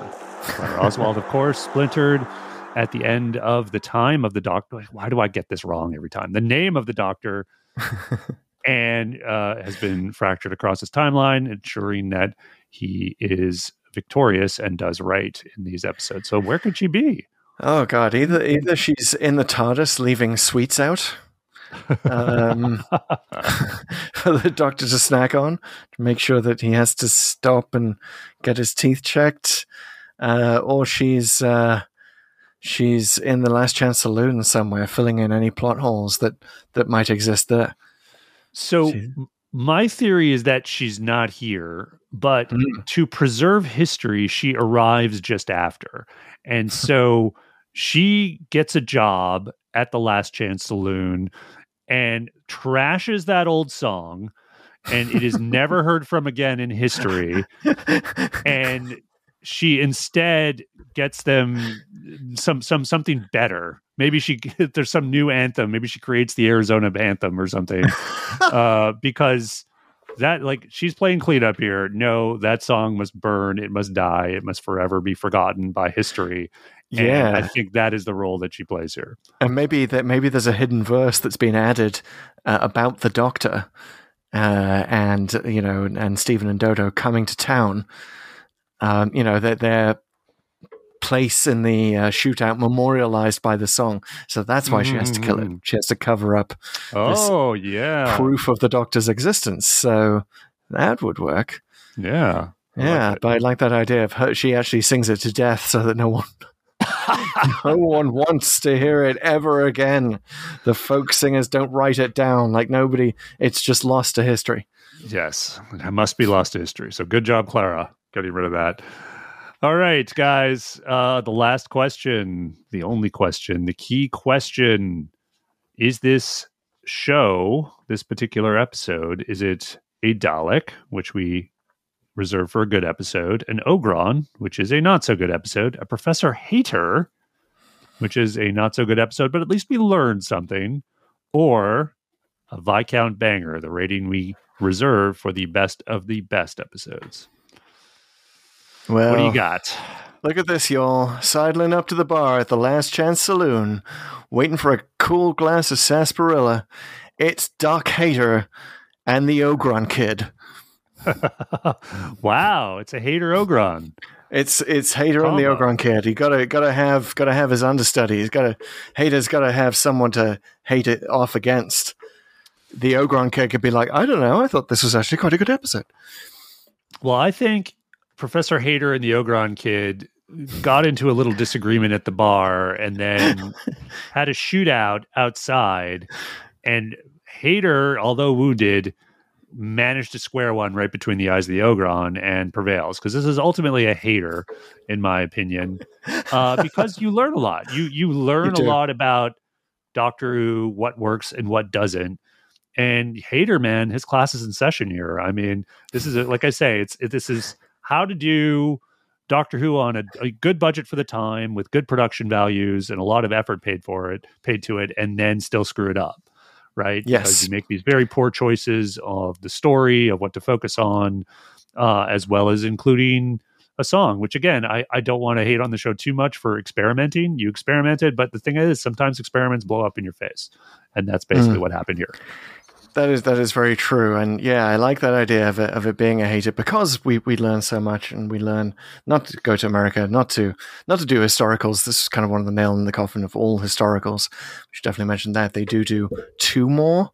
Clara Oswald, of course, splintered at the end of the time of the doctor. Why do I get this wrong every time? The name of the doctor and uh, has been fractured across his timeline, ensuring that he is victorious and does right in these episodes. So where could she be? Oh god, either either she's in the TARDIS leaving sweets out um, for the doctor to snack on to make sure that he has to stop and get his teeth checked, uh, or she's uh, she's in the Last Chance Saloon somewhere, filling in any plot holes that that might exist there. So She- my theory is that she's not here, but Mm. to preserve history, she arrives just after. And so she gets a job at the Last Chance Saloon and trashes that old song and it is never heard from again in history and she instead gets them some some something better. Maybe she there's some new anthem. Maybe she creates the Arizona anthem or something. uh, because that like she's playing cleanup here. No, that song must burn. It must die. It must forever be forgotten by history. And yeah, I think that is the role that she plays here. and maybe that maybe there's a hidden verse that's been added uh, about the Doctor, uh, and you know, and Stephen and Dodo coming to town. Um, you know, that their place in the uh, shootout memorialized by the song, so that's why she has to kill it. Mhm. She has to cover up Oh yeah, proof of the Doctor's existence. So that would work. yeah, I Yeah, it. but I like that idea of her. She actually sings it to death so that no one, no one wants to hear it ever again. The folk singers don't write it down. Like nobody, it's just lost to history. Yes, it must be lost to history. So good job, Clara, getting rid of that. All right, guys. Uh, the last question, the only question, the key question: Is this show, this particular episode, is it a Dalek, which we reserve for a good episode, an Ogron, which is a not so good episode, a Professor Hater, which is a not so good episode, but at least we learned something, or a Viscount Banger, the rating we reserve for the best of the best episodes. Well, What do you got? Look at this, y'all. Sidling up to the bar at the Last Chance Saloon, waiting for a cool glass of sarsaparilla. It's Doc Hater and the Ogron Kid. wow, it's a hater Ogron. It's it's Hater and the Ogron Kid. You gotta gotta have gotta have his understudy. He's gotta Hater's gotta have someone to hate it off against. The Ogron Kid could be like, I don't know. I thought this was actually quite a good episode. Well, I think Professor Hater and the Ogron kid got into a little disagreement at the bar and then had a shootout outside. And Hater, although wounded, managed to square one right between the eyes of the Ogron and prevails because this is ultimately a hater, in my opinion, uh, because you learn a lot. You you learn a lot about Doctor Who, what works and what doesn't. And Hater, man, his class is in session here. I mean, this is a, like I say, it's it, this is how to do Doctor Who on a, a good budget for the time with good production values and a lot of effort paid for it, paid to it, and then still screw it up, right? Yes. because you make these very poor choices of the story of what to focus on, uh, as well as including a song. Which again, I I don't want to hate on the show too much for experimenting. You experimented, but the thing is, sometimes experiments blow up in your face, and that's basically what happened here. That is that is very true, and yeah, I like that idea of it of it being a hater because we we learn so much, and we learn not to go to America, not to not to do historicals. This is kind of one of the nail in the coffin of all historicals. We should definitely mention that they do do two more,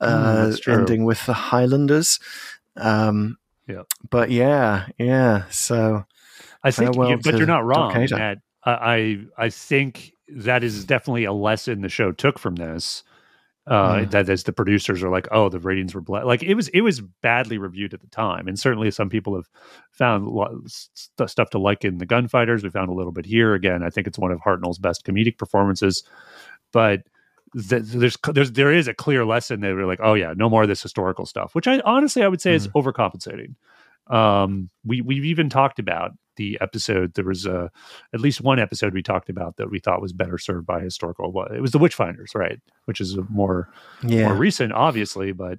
uh, that's true. ending with the Highlanders. Um, Yep. But yeah, yeah. So I think, you, but you're not wrong. Matt. I I think that is definitely a lesson the show took from this. Uh, Mm. That as the producers are like, oh, the ratings were bla-. like it was it was badly reviewed at the time, and certainly some people have found st- stuff to like in the Gunfighters. We found a little bit here. Again, I think it's one of Hartnell's best comedic performances, but. th- There's there's there is a clear lesson that we're like oh yeah no more of this historical stuff which I honestly I would say is overcompensating um we we've even talked about the episode there was a, at least one episode we talked about that we thought was better served by historical What it was the witchfinders right? Which is a more yeah, more recent obviously but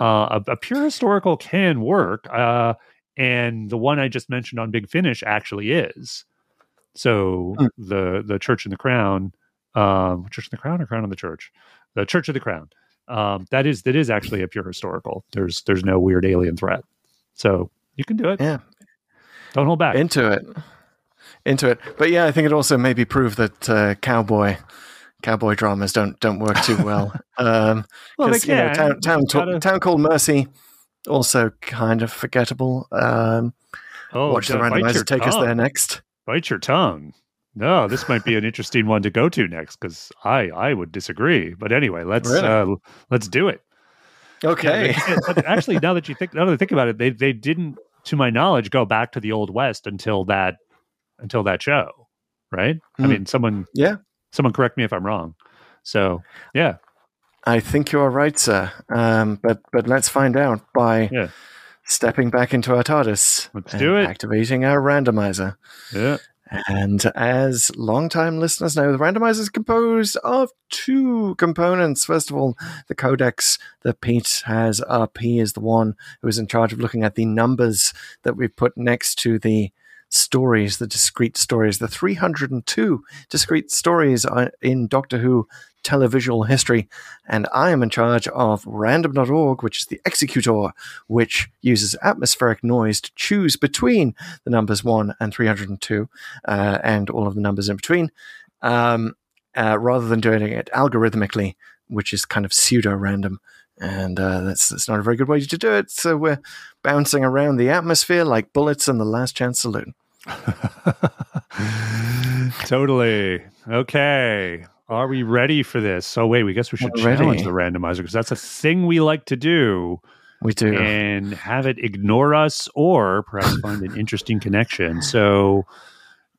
uh, a, a pure historical can work uh, and the one i just mentioned on big finish actually is. So Hmm. the the church and the crown um church and the crown or crown and the church? The church of the crown. Um that is that is actually a pure historical. There's there's no weird alien threat. So you can do it. Yeah. Don't hold back into it, into it. But yeah, I think it also maybe proved that uh, cowboy cowboy dramas don't don't work too well. Um, Well, they you know, can. town town, gotta- town called Mercy, also kind of forgettable. Um, oh watch the don't bite your randomizer take us there next. bite your tongue No, this might be an interesting one to go to next because I I would disagree. But anyway, let's Really? uh, let's do it. Okay. but actually, now that you think, now that I think about it, they they didn't, to my knowledge, go back to the old west until that until that show, right? I Hmm. mean, someone yeah. someone correct me if I'm wrong. So yeah, I think you are right, sir. Um, but but let's find out by Yeah. stepping back into our TARDIS. Let's do it. Activating our randomizer. yeah. And as long-time listeners know, the randomizer is composed of two components. First of all, the codex that Pete has up. He is the one who is in charge of looking at the numbers that we've put next to the stories, the discrete stories, the 302 discrete stories uh, in Doctor Who televisual history. And I am in charge of random.org, which is the executor, which uses atmospheric noise to choose between the numbers 1 and 302 uh, and all of the numbers in between, um, uh, rather than doing it algorithmically, which is kind of pseudo random. And uh, that's, that's not a very good way to do it. So we're bouncing around the atmosphere like bullets in the last chance saloon. totally. Okay. Are we ready for this? So wait, we guess we should We're challenge ready. the randomizer because that's a thing we like to do We do. and have it ignore us or perhaps find an interesting connection. So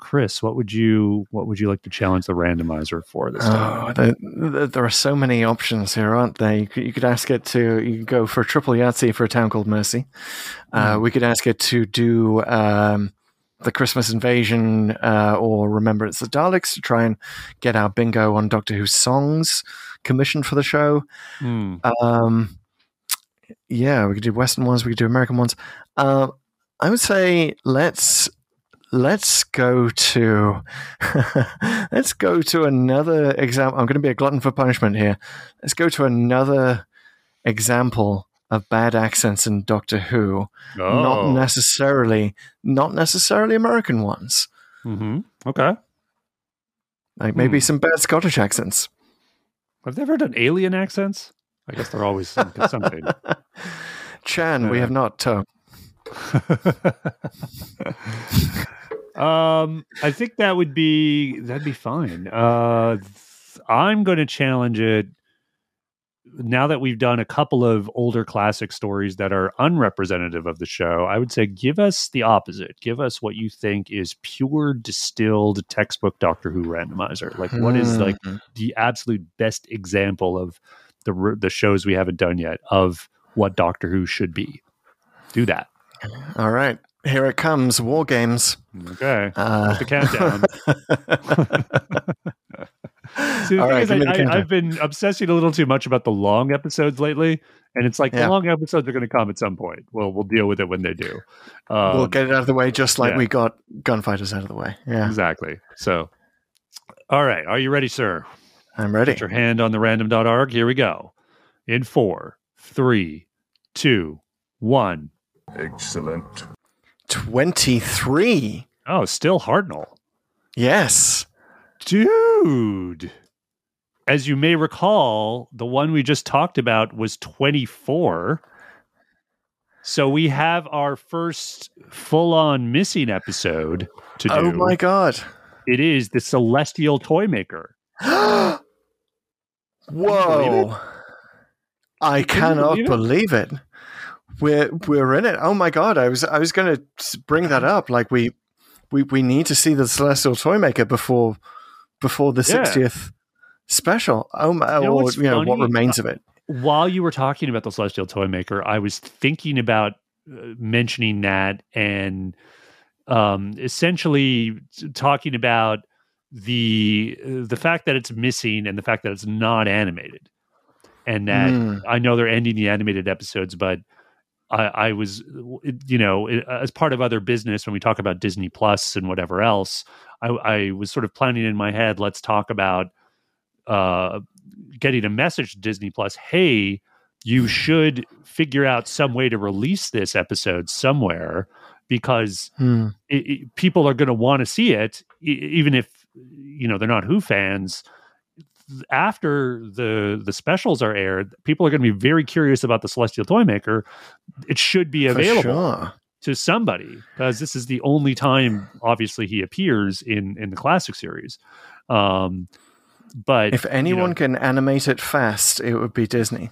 Chris, what would you what would you like to challenge the randomizer for this time? Oh, there, there- there are so many options here, aren't there? You could, you could ask it to you could go for triple Yahtzee for a town called Mercy. Uh, we could ask it to do um, the Christmas invasion uh, or remember it's the Daleks to try and get our bingo on Doctor Who songs commissioned for the show. Hmm. Um, yeah, we could do Western ones. We could do American ones. Uh, I would say let's let's go to let's go to another example. I'm going to be a glutton for punishment here. Let's go to another example of bad accents in Doctor Who. Not Oh. necessarily, not necessarily American ones. hmm Okay. Like maybe Hmm. some bad Scottish accents. Have they ever done alien accents? I guess they're always some, something. Chan, we have not. Uh, um, I think that would be that'd be fine. Uh, I'm going to challenge it. Now that we've done a couple of older classic stories that are unrepresentative of the show, I would say give us the opposite. Give us what you think is pure distilled textbook Doctor Who randomizer. Like what is like hmm. the absolute best example of the the shows we haven't done yet of what Doctor Who should be. Do that. All right, here it comes. War games. Okay. Uh, the countdown. See, the All thing right, is, give the I, I, countdown. I've been obsessing a little too much about the long episodes lately, and it's like Yeah. the long episodes are going to come at some point. Well, we'll deal with it when they do. Um, we'll get it out of the way, just like yeah. we got gunfighters out of the way. Yeah, exactly. So, all right, are you ready, sir? I'm ready. Put your hand on the random.org. Here we go. In four, three, two, one. Excellent. Twenty-three. Oh, still Hartnell. Yes. Dude. As you may recall, the one we just talked about was 24. So we have our first full on missing episode to oh do. Oh my god. It is the Celestial Toy Maker. Whoa. I cannot believe it? believe it. We're we're in it. Oh my god. I was I was going to bring that up like we we we need to see the Celestial Toymaker before before the Yeah. 60th special. Oh my You know or you know what remains of it. While you were talking about the Celestial Toy Maker, I was thinking about uh, mentioning that and um, essentially talking about the uh, the fact that it's missing and the fact that it's not animated, and that Mm. I know they're ending the animated episodes, but I, I was, you know, as part of other business when we talk about Disney Plus and whatever else, I, I was sort of planning in my head, let's talk about uh, getting a message to Disney Plus. Hey, you should figure out some way to release this episode somewhere because Hmm. it, it- people are going to want to see it, e- even if you know they're not Who fans. After the the specials are aired, people are going to be very curious about the Celestial Toymaker. It should be available. sure. to somebody because this is the only time, obviously, he appears in in the classic series. Um, but If anyone you know, can animate it fast, it would be Disney.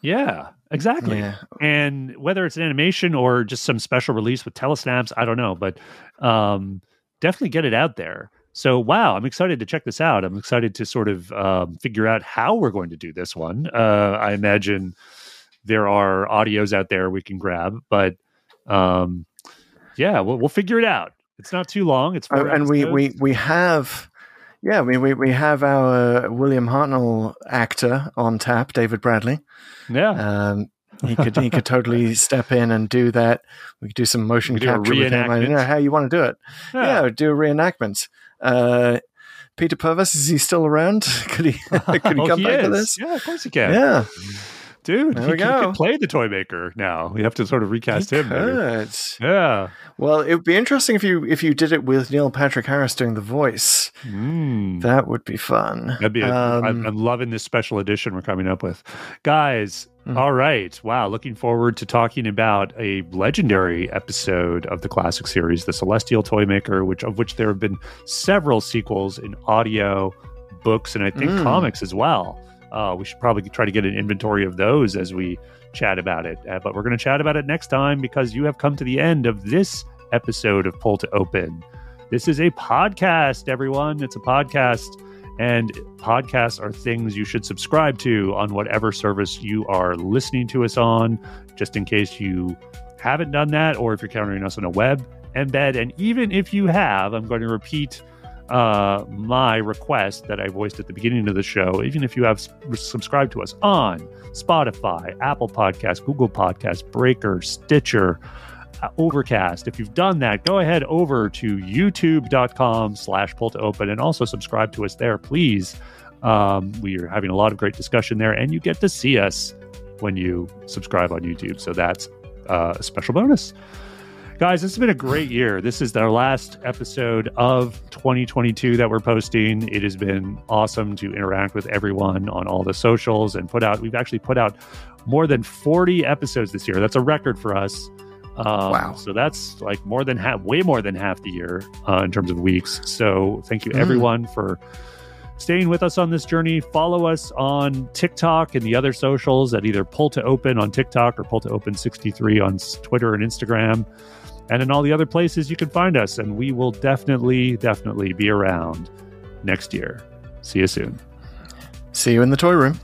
yeah, exactly. Yeah. And whether it's an animation or just some special release with telesnaps, I don't know, but um, definitely get it out there. So, wow, I'm excited to check this out. I'm excited to sort of um, figure out how we're going to do this one. Uh, I imagine there are audios out there we can grab, but um, yeah, we'll, we'll figure it out. It's not too long. It's Oh, and we, we, we have, yeah, we, we, we have our William Hartnell actor on tap, David Bradley. yeah. Um, he could he could totally step in and do that. We could do some motion We could do a capture with him. I don't know how you want to do it. Yeah, do a reenactment. Uh, Peter Purves is he still around? Could he could he Oh, come he back to this? Yeah, of course he can. Yeah, Dude, There he, we he go. could play the toy maker now. We have to sort of recast he him. Yeah. Well, it would be interesting if you if you did it with Neil Patrick Harris doing the voice. Mm. That would be fun. That'd be. A, Um, I'm, I'm loving this special edition we're coming up with, guys. Mhm. all right, wow! Looking forward to talking about a legendary episode of the classic series, The Celestial Toymaker, which of which there have been several sequels in audio, books, and I think Mm. comics as well. Uh, we should probably try to get an inventory of those as we chat about it. Uh, but we're going to chat about it next time because you have come to the end of this episode of Pull to Open. This is a podcast, everyone. It's a podcast. And podcasts are things you should subscribe to on whatever service you are listening to us on, just in case you haven't done that, or if you're countering us on a web embed. And even if you have, I'm going to repeat uh, my request that I voiced at the beginning of the show. Even if you have subscribed to us on Spotify, Apple Podcasts, Google Podcasts, Breaker, Stitcher, uh, Overcast. If you've done that, go ahead over to youtube.com slash pull to open and also subscribe to us there, please. Um, we are having a lot of great discussion there, and you get to see us when you subscribe on YouTube. So that's uh, a special bonus. Guys, this has been a great year. This is our last episode of 2022 that we're posting. It has been awesome to interact with everyone on all the socials and put out, we've actually put out more than 40 episodes this year. That's a record for us. Um, Wow. So that's like more than half, way more than half the year uh, in terms of weeks. So thank you, Mm. everyone, for staying with us on this journey. Follow us on TikTok and the other socials at either Pull to Open on TikTok or Pull to Open 63 on Twitter and Instagram. And in all the other places you can find us. And we will definitely, definitely be around next year. See you soon. See you in the toy room.